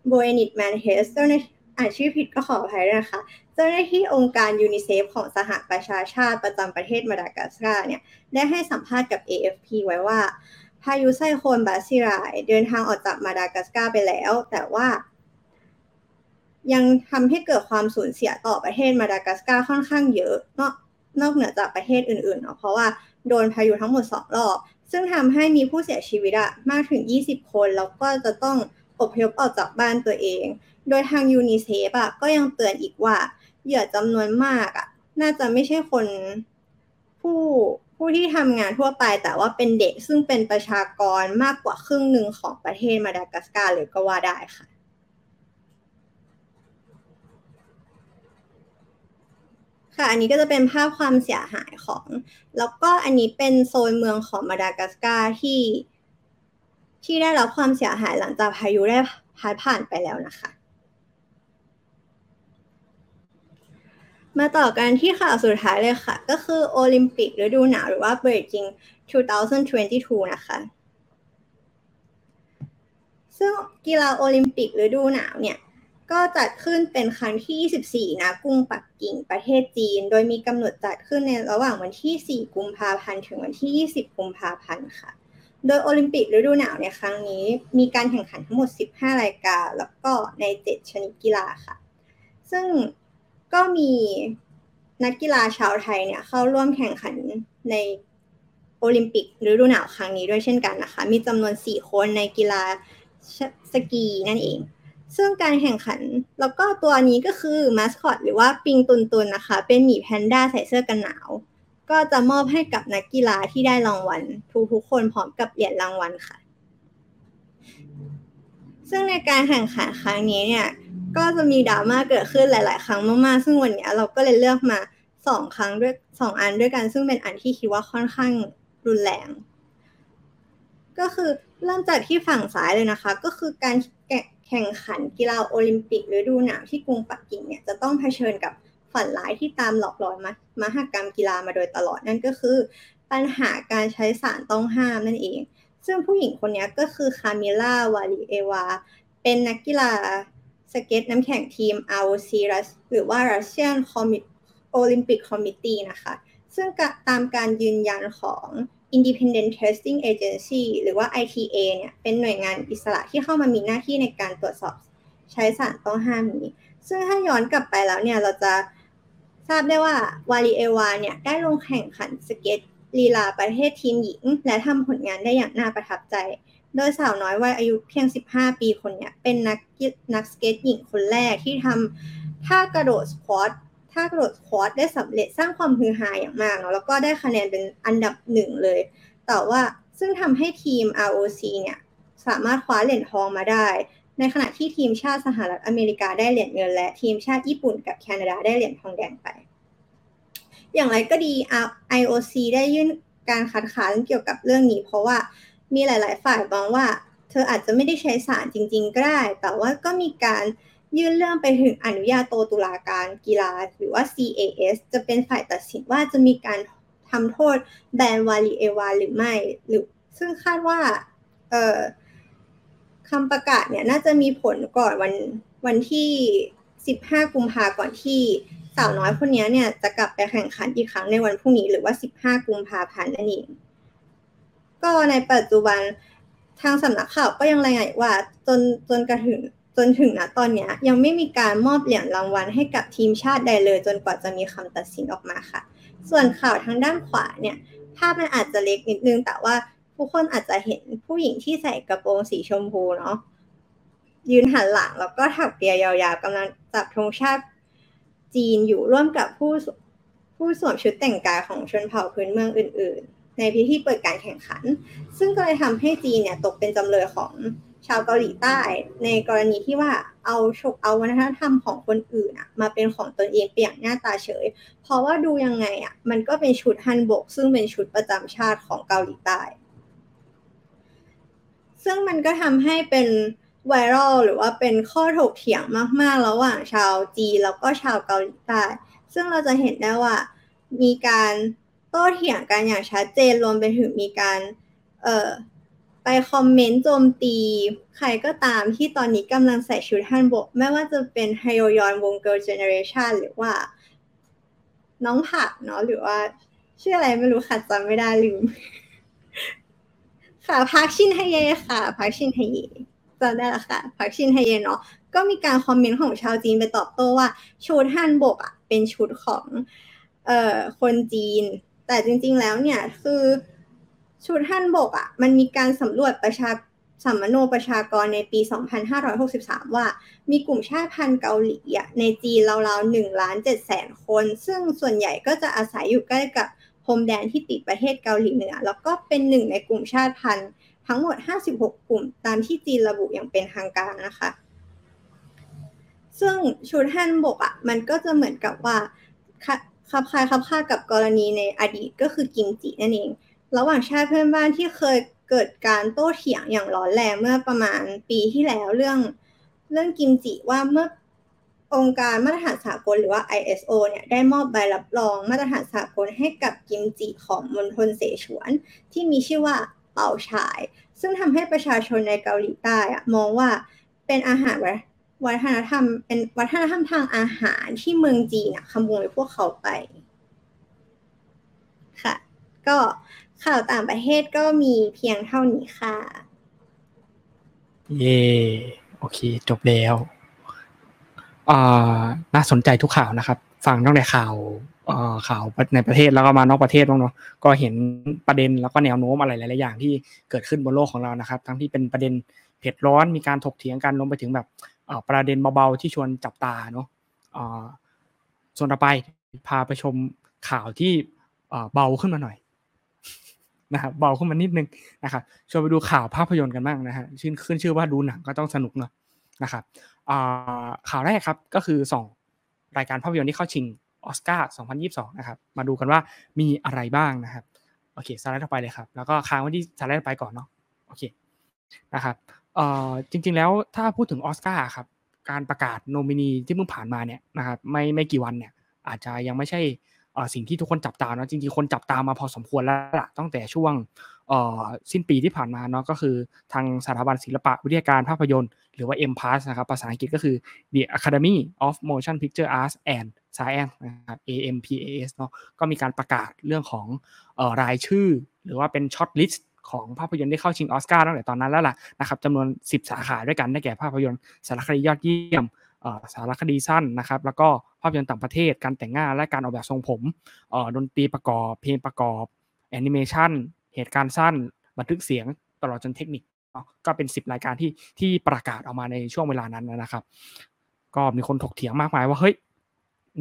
โบเอนิตแมนเฮสเจ้าหน้า อ่านชื่อผิดก็ขออภัยด้วยนะคะ เจ้าหน้าที่องค์การยูนิเซฟของสหประชาชาติประจำประเทศมาดากัสการ์เนี่ยได้ให้สัมภาษณ์กับ AFP ไว้ว่า พายุไซโคลนบาซิรายเดินทางออกจากมาดากัสการ์ไปแล้ว แต่ว่า ยังทำให้เกิดความสูญเสียต่อประเทศมาดากัสการ์ค่อนข้างเยอะนอกนอกเหนือจากประเทศอื่นๆเนาะเพราะว่าโดนพายุทั้งหมดสองรอบ ซึ่งทำให้มีผู้เสียชีวิตอะมากถึง 20 คน แล้วก็จะต้อง อพยพออกจากบ้านตัวเอง โดยทางยูนิเซฟอะก็ยังเตือนอีกว่าเหยื่อจำนวนมากอะน่าจะไม่ใช่คนผู้ผู้ที่ทำงานทั่วไปแต่ว่าเป็นเด็กซึ่งเป็นประชากรมากกว่าครึ่งหนึ่งของประเทศมาดากัสการ์เลยก็ว่าได้ค่ะ ค่ะอันนี้ก็จะเป็นภาพความเสียหายของ แล้วก็อันนี้เป็นโซนเมืองของมาดากัสการ์ที่ ที่ได้รับความเสียหายหลังจากพายุได้พัดผ่านไปแล้วนะคะ มาต่อกันที่ข่าวสุดท้ายเลยค่ะ ก็คือโอลิมปิกฤดูหนาวหรือว่าเบจิง2022 นะคะซึ่งกีฬาโอลิมปิกฤดูหนาวเนี่ยก็จัดขึ้นเป็นครั้งที่ 24นะกรุงปักกิ่งประเทศจีน โดยมีกำหนดจัดขึ้นในระหว่างวันที่ 4 กุมภาพันธ์ถึงวันที่ 20 กุมภาพันธ์ค่ะ โดยโอลิมปิกฤดูหนาวในครั้งนี้ มีการแข่งขันทั้งหมด 15 รายการ แล้วก็ใน 7 ชนิดกีฬาค่ะ ซึ่งก็มีนักกีฬาชาวไทยเนี่ยเข้าร่วมแข่งขันในโอลิมปิกฤดูหนาวครั้งนี้ด้วยเช่นกันนะคะ มีจำนวน 4 คนในกีฬาสกีนั่นเอง ซึ่งการแข่งขันแล้วก็ตัวนี้ก็คือมาสคอตหรือว่าปิงตุนตุนนะคะ เป็นหมีแพนด้าใส่เสื้อกันหนาว ก็จะมอบให้กับนักกีฬาที่ได้รางวัลทุกๆคนพร้อมกับเหรียญรางวัลค่ะ ซึ่งในการแข่งขันครั้งนี้เนี่ย ก็จะมีดราม่าเกิดขึ้นหลาย ๆ ครั้งมากๆ ซึ่งวันนี้เราก็เลยเลือกมาสองครั้งด้วยสองอันด้วยกัน ซึ่งเป็นอันที่คิดว่าค่อนข้างรุนแรง ก็คือเริ่มจากที่ฝั่งซ้ายเลยนะคะ ก็คือการแข่งขันกีฬาโอลิมปิกฤดูหนาวที่กรุงปักกิ่งเนี่ยจะต้องเผชิญกับ ฝันร้ายที่ตามหลอกหลอนมามาหกรรมกีฬามาโดยตลอดนั่นก็คือ ปัญหาการใช้สารต้องห้ามนั่นเอง ซึ่งผู้หญิงคนนี้ก็คือคามิล่าวาลีเอวา เป็นนักกีฬาสเก็ตน้ำแข็งทีม ROC หรือว่า Russian Olympic Committee นะคะ ซึ่งตามการยืนยันของ Independent Testing Agency หรือว่า ITA เนี่ย เป็นหน่วยงานอิสระที่เข้ามามีหน้าที่ในการตรวจสอบใช้สารต้องห้ามนี้ ซึ่งถ้าย้อนกลับไปแล้วเนี่ย เราจะ ทราบได้ว่าวาลีเอวาเนี่ยได้ลงแข่งขันสเก็ตลีลาประเภททีมหญิง และทำผลงานได้อย่างน่าประทับใจ โดยสาวน้อยวัยอายุเพียง 15 ปีคนเนี้ยเป็นนักนักสเก็ตหญิงคนแรกที่ทำท่ากระโดดสควอตท่ากระโดดสควอตได้สำเร็จสร้างความฮือฮาอย่างมากเนาะแล้วก็ได้คะแนนเป็นอันดับหนึ่งเลย แต่ว่าซึ่งทำให้ทีม ROC เนี่ยสามารถคว้าเหรียญทองมาได้ ในขณะที่ทีมชาติสหรัฐอเมริกาได้เหรียญเงิน และทีมชาติญี่ปุ่นกับแคนาดาได้เหรียญทองแดงไป อย่างไรก็ดี IOC ได้ยื่นการคัดค้านเกี่ยวกับเรื่องนี้ เพราะว่ามีหลาย ๆ ฝ่ายมองว่า เธออาจจะไม่ได้ใช้สารจริง ๆ ก็ได้ แต่ว่าก็มีการยื่นเรื่องไปถึงอนุญาโตตุลาการกีฬา หรือว่า CAS จะเป็นฝ่ายตัดสินว่าจะมีการทำโทษแบนวาลีเอวาหรือไม่ หรือซึ่งคาดว่า เอ่อ คำประกาศเนี่ยน่าจะมีผลก่อนวันวันที่ 15 กุมภาก่อนที่สาวน้อยคนนี้เนี่ยจะกลับไปแข่งขันอีกครั้งในวันพรุ่งนี้หรือว่า 15 กุมภาพันธ์นั่นเองก็ในปัจจุบันทางสำนักข่าวก็ยังรายงานว่าจนจนกระถึงจนถึงณตอนนี้ยังไม่มีการมอบเหรียญรางวัลให้กับทีมชาติใดเลย จนกว่าจะมีคำตัดสินออกมาค่ะ ส่วนข่าวทางด้านขวาเนี่ยภาพมันอาจจะเล็กนิดนึงแต่ว่า ทุกคนอาจจะเห็นผู้หญิงที่ใส่กระโปรงสีชมพูเนาะยืนหันหลังแล้วก็ถักเปียยาวๆกำลังจับธงชาติจีนอยู่ร่วมกับผู้ผู้สวมชุดแต่งกายของชนเผ่าพื้นเมืองอื่น ๆ ในพิธีเปิดการแข่งขัน ซึ่งก็เลยทำให้จีนเนี่ยตกเป็นจำเลยของชาวเกาหลีใต้ ในกรณีที่ว่าเอาฉกเอาวัฒนธรรมของคนอื่นอะมาเป็นของตนเองเปียนหน้าตาเฉย เพราะว่าดูยังไงอะมันก็เป็นชุดฮันบก ซึ่งเป็นชุดประจำชาติของเกาหลีใต้ ซึ่งมันก็ทำให้เป็นไวรัลหรือว่าเป็นข้อถกเถียงมากๆ ระหว่างชาวจีนแล้วก็ชาวเกาหลีใต้ซึ่งเราจะเห็นได้ว่ามีการโต้เถียงกันอย่างชัดเจนรวมไปถึงมีการเอ่อไปคอมเมนต์โจมตี ใครก็ตามที่ตอนนี้กำลังใส่ชุดฮันบก ไม่ว่าจะเป็นฮโยยอนวง Girls' Generation หรือว่า น้องพักเนาะหรือว่าชื่ออะไรไม่รู้ค่ะจำไม่ได้ลืม ค่ะพักชินไฮเยค่ะพักชินไฮเยจำได้แล้วค่ะพักชินไฮเยเนาะก็มีการคอมเมนต์ของชาวจีนไปตอบโต้ว่าชุดฮันบกอะเป็นชุดของเอ่อคนจีน แต่จริง ๆ แล้วเนี่ยคือชุดฮันบกอะมันมีการสำรวจประชาสำมะโนประชากรในปี 2563 ว่า มีกลุ่มชาติพันธุ์เกาหลีในจีนราวๆ1ล้าน7แสนคน ซึ่งส่วนใหญ่ก็จะอาศัยอยู่ใกล้กับ พรมแดนที่ติดประเทศเกาหลีเหนือ แล้วก็เป็นหนึ่งในกลุ่มชาติพันธุ์ทั้งหมด 56 กลุ่มตามที่จีนระบุอย่างเป็นทางการนะคะ ซึ่งชุดฮั่นบกอะมันก็จะเหมือนกับว่าคับคายคับค่ากับกรณีในอดีตก็คือกิมจินั่นเอง ระหว่างชาติเพื่อนบ้านที่เคยเกิดการโต้เถียงอย่างร้อนแรงเมื่อประมาณปีที่แล้วเรื่อง เรื่องกิมจิว่าเมื่อ องค์การมาตรฐานสากลหรือว่า ISO เนี่ยได้มอบใบรับรองมาตรฐานสากลให้กับกิมจิของมณฑลเสฉวน ที่มีชื่อว่าเปาชาย ซึ่งทำให้ประชาชนในเกาหลีใต้อะมองว่าเป็นอาหารวัฒนธรรมเป็นวัฒนธรรมทางอาหารที่เมืองจีนขโมยพวกเขาไปค่ะ ก็ข่าวต่างประเทศก็มีเพียงเท่านี้ค่ะ เย่โอเค จบแล้ว น่าสนใจทุกข่าวนะครับ ฟังตั้งแต่ข่าวข่าวในประเทศแล้วก็มานอกประเทศบ้างเนาะก็เห็นประเด็นแล้วก็แนวโน้มอะไรหลาย ๆ อย่างที่เกิดขึ้นบนโลกของเรานะครับ ทั้งที่เป็นประเด็นเผ็ดร้อนมีการถกเถียงกันรวมไปถึงแบบประเด็นเบา ๆ ที่ชวนจับตาเนาะส่วนต่อไปพาไปชมข่าวที่เบาขึ้นมาหน่อยนะครับเบาขึ้นมานิดนึงนะครับชวนไปดูข่าวภาพยนตร์กันบ้างนะฮะชื่นขึ้นชื่อว่าดูหนังก็ต้องสนุกเนาะนะครับ ข่าวแรกครับก็คือสองรายการภาพยนตร์ที่เข้าชิงออสการ์ 2022 นะครับ มาดูกันว่ามีอะไรบ้างนะครับ โอเคสไลด์ต่อไปเลยครับ แล้วก็ค้างไว้ที่สไลด์ต่อไปก่อนเนาะ โอเค นะครับ เอ่อ จริง ๆ แล้วถ้าพูดถึงออสการ์ครับ การประกาศโนมินีที่เพิ่งผ่านมาเนี่ยนะครับ ไม่ไม่กี่วันเนี่ย อาจจะยังไม่ใช่สิ่งที่ทุกคนจับตาเนาะ จริง ๆ คนจับตามาพอสมควรแล้วล่ะตั้งแต่ช่วง สิ้นปีที่ผ่านมาเนาะก็คือทางสถาบันศิลปะวิทยาการภาพยนตร์ หรือว่า m p a s นะครับภาษาอังกฤษก็คือ The Academy of Motion Picture Arts and Sciences นะครับ AMPAS เนาะก็มีการประกาศเรื่องของรายชื่อ หรือว่าเป็น shortlist ของภาพยนตร์ที่เข้าชิงออสการ์ตั้งแต่ตอนนั้นแล้วล่ะนะครับจำนวน 10 สาขาด้วยกันได้แก่ภาพยนตร์สารคดียอดเยี่ยมสารคดีสั้นนะครับ แล้วก็ภาพยนตร์ต่างประเทศ การแต่งหน้าและการออกแบบทรงผมดนตรีประกอบ เพลงประกอบแอนิเมชัน เหตุการณ์สั้น บันทึกเสียงตลอดจนเทคนิคก็เป็น 10 รายการที่ที่ประกาศออกมาในช่วงเวลานั้นนะครับ ก็มีคนถกเถียงมากมายว่าเฮ้ย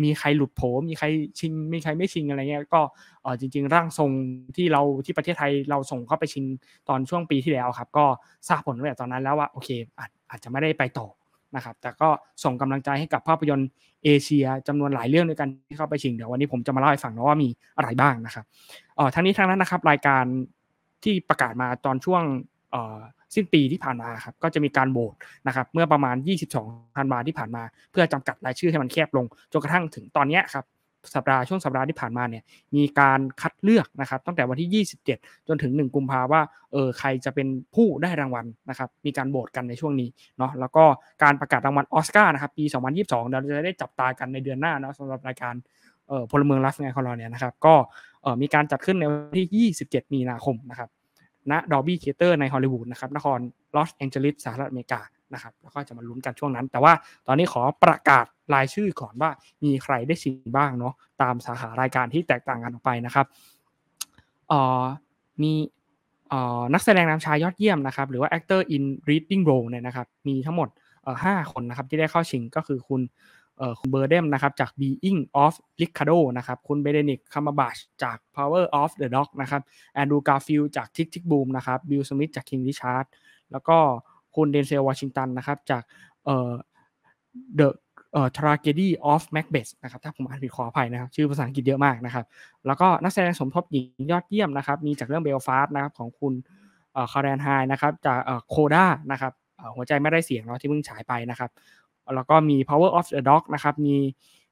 มีใครหลุดโผมีใครชิงมีใครไม่ชิงอะไรเงี้ยก็เออจริง ๆ ร่างทรงที่เราที่ประเทศไทยเราส่งเข้าไปชิงตอนช่วงปีที่แล้วครับ ก็ทราบผลตั้งแต่ตอนนั้นแล้วว่าโอเคอาจอาจจะไม่ได้ไปต่อ นะครับแต่ก็ส่งกำลังใจให้กับภาพยนตร์เอเชียจำนวนหลายเรื่องด้วยกันที่เข้าไปชิงเดี๋ยววันนี้ผมจะมาเล่าให้ฟังนะว่ามีอะไรบ้างนะครับเอ่อทั้งนี้ทั้งนั้นนะครับรายการที่ประกาศมาตอนช่วงเอ่อสิ้นปีที่ผ่านมาครับก็จะมีการโหวตนะครับเมื่อประมาณ 22ธันวาที่ผ่านมา เพื่อจำกัดรายชื่อให้มันแคบลงจนกระทั่งถึงตอนนี้ครับ สัปดาห์ช่วงสัปดาห์ที่ผ่านมาเนี่ยมีการคัดเลือกนะครับตั้งแต่วันที่ 27 จนถึง 1 กุมภาว่าเออใครจะเป็นผู้ได้รางวัลนะครับมีการโหวตกันในช่วงนี้เนาะแล้วก็การประกาศรางวัลออสการ์นะครับปี 2022 เราจะได้จับตากันในเดือนหน้าเนาะสำหรับรายการเอ่อพลเมืองรัสไงของเราเนี่ยนะครับก็เออมีการจัดขึ้นในวันที่ 27 มีนาคมนะครับณดอ b บี้เ h เตอร์ในฮอลลีวูดนะครับนครลอสแองเจลิสสหรัฐอเมริกานะครับแล้วก็จะมาลุ้นกันช่วงนั้น แต่ว่าตอนนี้ขอประกาศ รายชื่อก่อนว่ามีใครได้ชิงบ้างเนาะตามสาขารายการที่แตกต่างกันออกไปนะครับมีนักแสดงนำชายยอดเยี่ยมนะครับหรือว่า actor in leading role เนี่ยนะครับมีทั้งหมดห้าคนนะครับที่ได้เข้าชิงก็คือคุณเอ่อคุณบาร์เด็มนะครับจาก Being the Ricardos นะครับคุณเบเดนิกคัมาบาชจาก Power of the Dog นะครับแอนดูการ์ฟิลจาก Tick, Tick... Boom!นะครับวิลสมิธจาก King Richard แล้วก็คุณเดนเซลวอชิงตันนะครับจากเอ่อ The เอ่อ Tragedy of Macbeth นะครับถ้าผมอ่านผิดขออภัยนะครับ ชื่อภาษาอังกฤษเยอะมากนะครับ แล้วก็นักแสดงสมทบหญิงยอดเยี่ยมนะครับ มีจากเรื่องเบลฟาสนะครับของคุณเอ่อคาร์แรนไฮนะครับจากเอ่อโคด้านะครับหัวใจไม่ได้เสียงเนาะที่เพิ่งฉายไปนะครับ แล้วก็มี Power of the Dog นะครับ มี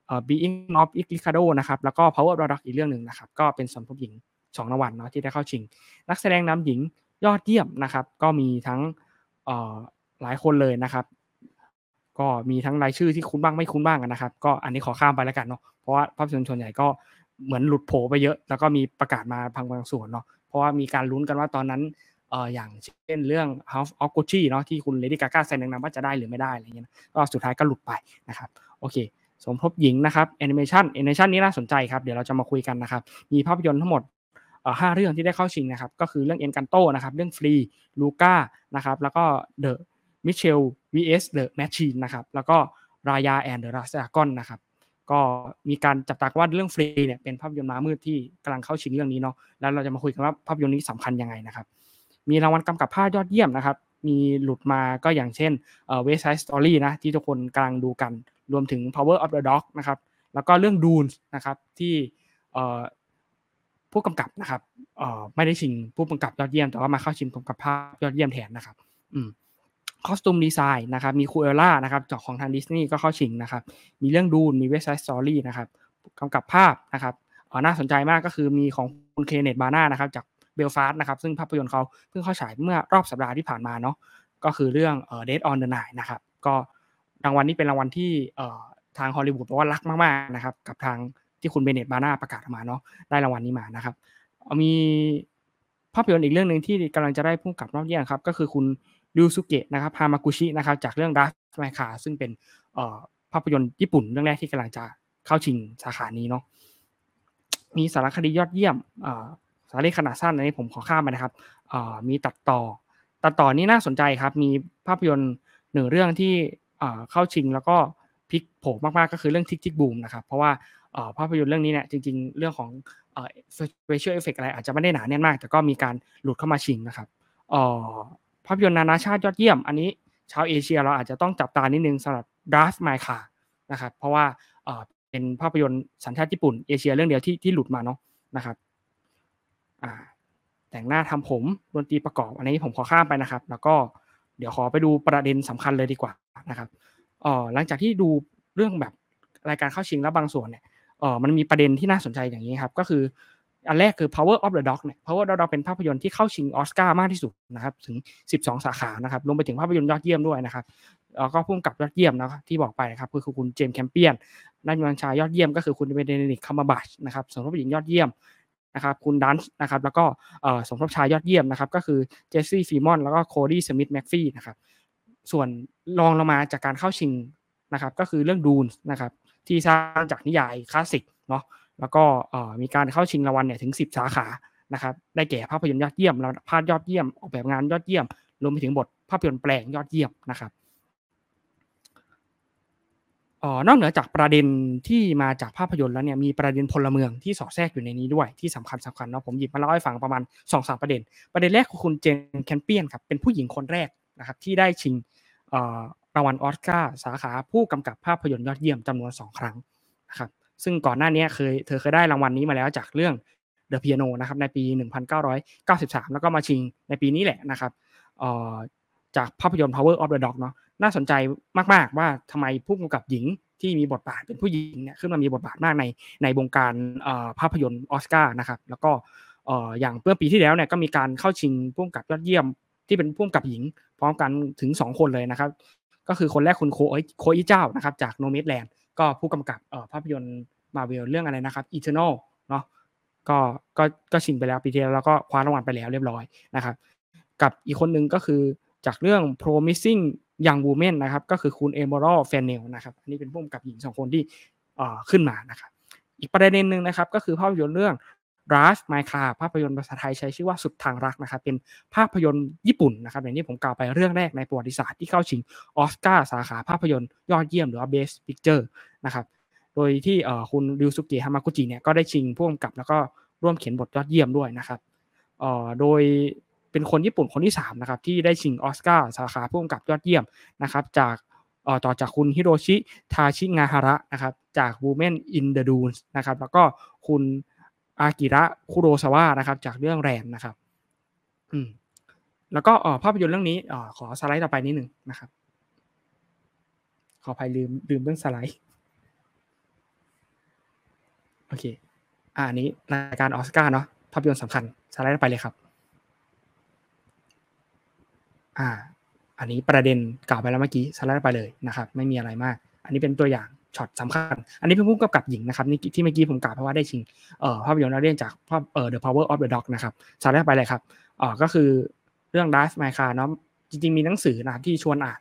เอ่อ Being of Ricardo นะครับ แล้วก็ Power of the Dog อีกเรื่องหนึ่งนะครับ ก็เป็นสมทบหญิงสองรางวัลเนาะที่ได้เข้าชิง นักแสดงนำหญิงยอดเยี่ยมนะครับ ก็มีทั้งเอ่อหลายคนเลยนะครับ ก็มีทั้งรายชื่อที่คุ้นบ้างไม่คุ้นบ้างนะครับ ก็อันนี้ขอข้ามไปแล้วกันเนาะเพราะว่าภาพยนตร์ส่วนใหญ่ก็เหมือนหลุดโผไปเยอะ แล้วก็มีประกาศมาพังบางส่วนเนาะเพราะว่ามีการลุ้นกันว่าตอนนั้นเอ่ออย่างเช่นเรื่อง House of Gucci เนาะที่คุณเลดี้กาก้าแสดงนำว่าจะได้หรือไม่ได้อะไรเงี้ยก็สุดท้ายก็หลุดไปนะครับโอเค สมทบหญิงนะครับแอนิเมชันแอนิเมชันนี้น่าสนใจครับเดี๋ยวเราจะมาคุยกันนะครับมีภาพยนตร์ทั้งหมดห้าเรื่องที่ได้เข้าชิงนะครับก็คือเรื่อง Encanto นะครับเรื่อง Flee Luca นะครับแล้วก็ The Mitchells vs The Machines นะครับแล้วก็รายาแอนเดอะราสกอนนะครับก็มีการจับตาว่าเรื่องฟรีเนี่ยเป็นภาพยนตร์ม้ามืดที่กำลังเข้าชิงเรื่องนี้เนาะแล้วเราจะมาคุยกันว่าภาพยนตร์นี้สำคัญยังไงนะครับมีรางวัลกำกับภาพยอดเยี่ยมนะครับมีหลุดมาก็อย่างเช่นเอ่อ West Side Story นะที่ทุกคนกำลังดูกันรวมถึง Power of the Dog นะครับแล้วก็เรื่อง d u n นะครับที่เอ่อผู้กำกับนะครับเอ่อไม่ได้ชิงผู้กำกับยอดเยี่ยม แต่ว่ามาเข้าชิงกำกับภาพยอดเยี่ยมแทนนะครับอืม costume design นะครับมี Cruella นะครับจากของทางดิสนีย์ก็เข้าชิงนะครับมีเรื่อง Dune มี West Side Story นะครับกำกับภาพนะครับเอ่อน่าสนใจมากก็คือมีของคุณเคนเนธ บรานาห์นะครับจากเบลฟาสต์นะครับซึ่งภาพยนตร์เขาเพิ่งเข้าฉายเมื่อรอบสัปดาห์ที่ผ่านมาเนาะก็คือเรื่องเอ่อ Death on the Nile นะครับก็รางวัลนี้เป็นรางวัลที่ทางฮอลลีวูดบอกว่ารักมากๆนะครับกับทางที่คุณเคนเนธ บรานาห์ประกาศออกมาเนาะได้รางวัลนี้มานะครับเอ่อมีภาพยนตร์อีกเรื่องหนึ่งที่กำลังจะได้ผู้กำกับรอบเยี่ยมครับก็คือคุณ ริวสุเกะนะครับฮามากุชินะครับจากเรื่องดัสไมคาซึ่งเป็นภาพยนตร์ญี่ปุ่นเรื่องแรกที่กำลังจะเข้าชิงสาขานี้เนาะมีสารคดียอดเยี่ยมสารคดีขนาดสั้นอันนี้ผมขอข้ามไปนะครับมีตัดต่อ ตัดต่อนี่น่าสนใจครับ มีภาพยนตร์หนึ่งเรื่องที่เข้าชิงแล้วก็พลิกโผมากๆก็คือเรื่องทิกทิกบูมนะครับเพราะว่าภาพยนตร์เรื่องนี้เนี่ยจริง ๆ เรื่องของเอ่อ special effect อะไรอาจจะไม่ได้หนาแน่นมาก แต่ก็มีการหลุดเข้ามาชิงนะครับ ภาพยนตร์นานาชาติยอดเยี่ยม อันนี้ชาวเอเชียเราอาจจะต้องจับตานิดนึงสำหรับ Draft My Car นะครับเพราะว่าเป็นภาพยนตร์สัญชาติญี่ปุ่นเอเชียเรื่องเดียวที่ที่หลุดมาเนาะนะครับแต่งหน้าทำผมดนตรีประกอบ อันนี้ผมขอข้ามไปนะครับ แล้วก็เดี๋ยวขอไปดูประเด็นสำคัญเลยดีกว่านะครับออหลังจากที่ดูเรื่องแบบรายการเข้าชิงแล้วบางส่วนเนี่ยออมันมีประเด็นที่น่าสนใจอย่างนี้ครับ ก็คือ อันแรกคือ Power of the Dog เนี่ย Power of the Dog เป็นภาพยนตร์ที่เข้าชิงออสการ์มากที่สุดนะครับถึง 12 สาขานะครับรวมไปถึงภาพยนตร์ยอดเยี่ยมด้วยนะครับแล้วก็ผู้กำกับยอดเยี่ยมนะครับที่บอกไปนะครับคือคุณเจมส์แคมเปียนนักวิชายยอดเยี่ยมก็คือคุณเบเนดิกต์คัมเบอร์แบตช์นะครับสมทบหญิงยอดเยี่ยมนะครับคุณดันสต์นะครับแล้วก็เอ่อสมทบชายยอดเยี่ยมนะครับก็คือเจสซี่พลีมอนแล้วก็โคดี้สมิธแม็กฟี่นะครับส่วนรองลงมาจากการเข้าชิงนะครับก็คือเรื่อง Dune นะครับที่สร้างจากนิยายคลาสสิกเนาะ แล้วก็มีการเข้าชิงรางวัลเนี่ยถึง 10 สาขานะครับได้แก่ภาพยนตร์ยอดเยี่ยมภาพยอดเยี่ยมออกแบบงานยอดเยี่ยมรวมไปถึงบทภาพยนตร์แปลงยอดเยี่ยมนะครับนอกเหนือจากประเด็นที่มาจากภาพยนตร์แล้วเนี่ยมีประเด็นพลเมืองที่สอดแทรกอยู่ในนี้ด้วยที่สำคัญสำคัญเนาะผมหยิบมาเล่าให้ฟังประมาณ2อสประเด็น ประเด็นแรกคือคุณเจนแคนเปียนครับเป็นผู้หญิงคนแรกนะครับที่ได้ชิงรางวัลออสการ์สาขาผู้กำกับภาพยนตร์ยอดเยี่ยมจำนวน 2 ครั้งนะครับ ซึ่งก่อนหน้านี้เคยเธอเคยได้รางวัลนี้มาแล้วจากเรื่อง The Piano นะครับในปี 1993 แล้วก็มาชิงในปีนี้แหละนะครับจากภาพยนตร์ Power of the Dog เนาะน่าสนใจมากๆ ว่าทำไมผู้กำกับหญิงที่มีบทบาทเป็นผู้หญิงเนี่ยขึ้นมามีบทบาทมากในในวงการภาพยนตร์ออสการ์นะครับแล้วก็อย่างเมื่อปีที่แล้วเนี่ยก็มีการเข้าชิงผู้กำกับยอดเยี่ยมที่เป็นผู้กำกับหญิง พร้อมกันถึง 2 คนเลยนะครับ ก็คือคนแรกคุณโคลอี้เจานะครับจาก Nomadland ก็ผู้กำกับภาพยนตร์ มาเวลเรื่องอะไรนะครับ Eternal เนาะก็ก็ก็ชิงไปแล้วปีที่แล้วแล้วก็คว้ารางวัลไปแล้วเรียบร้อยนะครับ กับอีกคนนึงก็คือจากเรื่อง promising young woman นะครับ ก็คือคุณเอเมอรัลด์เฟนเนลนะครับอันนี้เป็นผู้กำกับหญิงสองคนที่อ่อขึ้นมานะครับ อีกประเด็นหนึ่งนะครับ ก็คือภาพยนตร์เรื่อง Drive My Car ภาพยนตร์ภาษาไทยใช้ชื่อว่าสุดทางรักนะครับ เป็นภาพยนตร์ญี่ปุ่นนะครับ อย่างที่ผมกล่าวไปเรื่องแรกในประวัติศาสตร์ที่เข้าชิงออสการ์สาขาภาพยนตร์ยอดเยี่ยมหรือว่า Best Picture นะครับ โดยที่คุณริวสุเกะฮามากุจิเนี่ยก็ได้ชิงผู้กำกับแล้วก็ร่วมเขียนบทยอดเยี่ยมด้วยนะครับโดยเป็นคนญี่ปุ่นคนที่3นะครับที่ได้ชิงออสการ์สาขาผู้กำกับยอดเยี่ยมนะครับจากต่อจากคุณฮิโรชิทาชิงาฮาระนะครับจาก Women in the Dunes นะครับแล้วก็คุณอากิระคุโรซาวะนะครับจากเรื่องแรมนะครับอืมแล้วก็ภาพยนตร์เรื่องนี้อขอสไลด์ต่อไปนิดหนึ่งนะครับ ขออภัยลืมลืมเรื่องสไลด์ อเคอ่าอันนี้รายการออสการ์เนาะภาพยนตร์สำคัญสไลด์ต่อไปเลยครับ อ่า อันนี้ประเด็นกล่าวไปแล้วเมื่อกี้สไลด์ต่อไปเลยนะครับ ไม่มีอะไรมาก อันนี้เป็นตัวอย่างช็อตสำคัญ อันนี้เป็นผู้กำกับหญิงนะครับนี่ที่เมื่อกี้ผมกล่าวเพราะว่าได้ชิงเอ่อภาพยนตร์ดาวเด่นจากภาพเอ่อ The Power of the Dog นะครับสไลด์ต่อไปเลยครับเอ่อก็คือเรื่อง Drive My Car เนาะจริงๆมีหนังสือนะครับที่ชวนอ่าน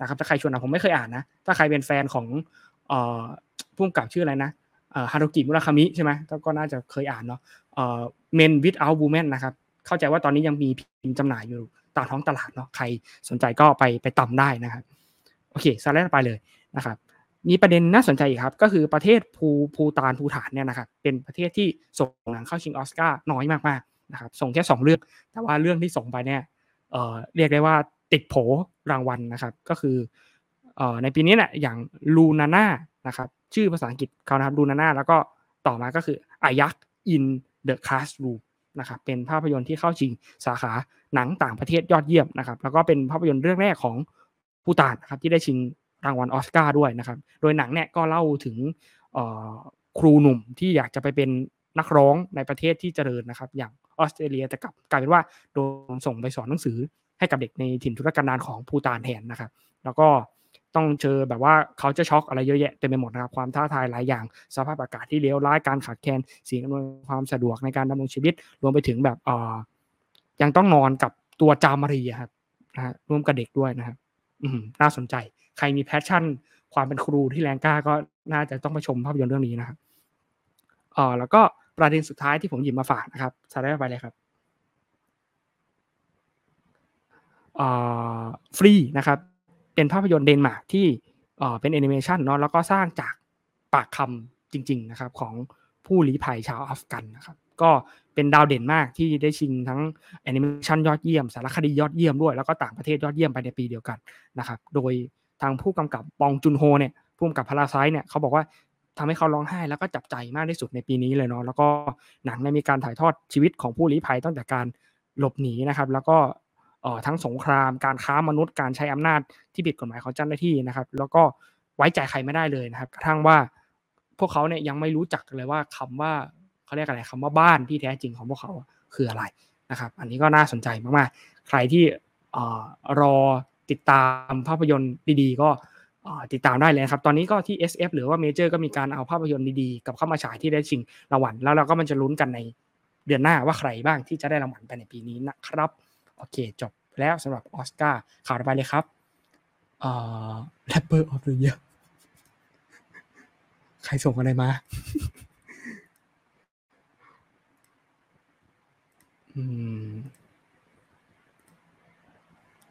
นะครับถ้าใครชวนอ่านผมไม่เคยอ่านนะ ถ้าใครเป็นแฟนของเอ่อผู้กำกับชื่ออะไรนะ ฮารุกิมุราคามิใช่ไหมก็น่าจะเคยอ่านเนาะเอ่อ Men Without Women นะครับ เข้าใจว่าตอนนี้ยังมีพิมพ์จำหน่ายอยู่ตามท้องตลาดเนาะใครสนใจก็ไปไปตำได้นะครับโอเคสไลด์ต่อไปเลยนะครับ มีประเด็นน่าสนใจอีกครับ ก็คือประเทศภูภูตานภูฐานเนี่ยนะครับเป็นประเทศที่ส่งหนังเข้าชิงออสการ์น้อยมากๆนะครับ ส่งแค่สองเรื่อง แต่ว่าเรื่องที่ส่งไปเนี่ยเอ่อเรียกได้ว่าติดโผรางวัลนะครับ ก็คือเอ่อในปีนี้เนี่ยอย่างลูนาน่านะครับ ชื่อภาษาอังกฤษเขานะครับลูนาน่าแล้วก็ต่อมาก็คืออายักอินเดอะคลาสรูมนะครับเป็นภาพยนตร์ที่เข้าชิงสาขาหนังต่างประเทศยอดเยี่ยมนะครับ แล้วก็เป็นภาพยนตร์เรื่องแรกของปูตานนะครับที่ได้ชิงรางวัลออสการ์ด้วยนะครับ โดยหนังเนี่ยก็เล่าถึงครูหนุ่มที่อยากจะไปเป็นนักร้องในประเทศที่เจริญนะครับ อย่างออสเตรเลียแต่กลับกลายเป็นว่าโดนส่งไปสอนหนังสือให้กับเด็กในถิ่นทุรกันดารของปูตานแทนนะครับ แล้วก็ ต้องเจอแบบว่า culture shock อะไรเยอะแยะเต็มไปหมดนะครับความท้าทายหลายอย่าง สภาพอากาศที่เลวร้ายการขาดแคลนสิ่งอำนวยความสะดวกในการดำรงชีวิต รวมไปถึงแบบเอ่อยังต้องนอนกับตัวจามารีครับนะฮะร่วมกับเด็กด้วยนะครับอืมน่าสนใจ ใครมี passion ความเป็นครูที่แรงกล้าก็น่าจะต้องไปชมภาพยนตร์เรื่องนี้นะครับเอ่อแล้วก็ประเด็นสุดท้ายที่ผมหยิบมาฝากนะครับสไลด์ไปเลยครับFlee นะครับ เป็นภาพยนตร์เดนมาร์กที่เป็นแอนิเมชันเนาะแล้วก็สร้างจากปากคำจริง ๆ นะครับ ของผู้ลี้ภัยชาวอัฟกันนะครับ ก็เป็นดาวเด่นมากที่ได้ชิงทั้งแอนิเมชันยอดเยี่ยม สารคดียอดเยี่ยมด้วย แล้วก็ต่างประเทศยอดเยี่ยมไปในปีเดียวกันนะครับ โดยทางผู้กำกับปองจุนโฮเนี่ยผู้กำกับ Parasite เนี่ยเขาบอกว่าทำให้เขาร้องไห้แล้วก็จับใจมากที่สุดในปีนี้เลยเนาะแล้วก็หนังเนี่ยมีการถ่ายทอดชีวิตของผู้ลี้ภัยตั้งแต่การหลบหนีนะครับ แล้วก็ ทั้งสงคราม การค้ามนุษย์การใช้อำนาจที่ผิดกฎหมายของเจ้าหน้าที่นะครับ แล้วก็ไว้ใจใครไม่ได้เลยนะครับ กระทั่งว่าพวกเขาเนี่ยยังไม่รู้จักเลยว่าคำว่าเขาเรียกอะไรคำว่าบ้านที่แท้จริงของพวกเขาคืออะไรนะครับ อันนี้ก็น่าสนใจมากๆ ใครที่อรอติดตามภาพยนตร์ดีๆ ก็ติดตามได้เลยครับ ตอนนี้ก็ที่ SF หรือว่าเมเจอร์ก็มีการเอาภาพยนตร์ดีๆ กับเข้ามาฉายที่ได้ชิงรางวัลแล้วเราก็มันจะลุ้นกันในเดือนหน้าว่าใครบ้างที่จะได้รางวัลไปในปีนี้นะครับ โอเค จบแล้วสำหรับออสการ์ข่าวต่อไปเลยครับเอ่อ Rapper of the Year ใครส่งอะไรมาอืม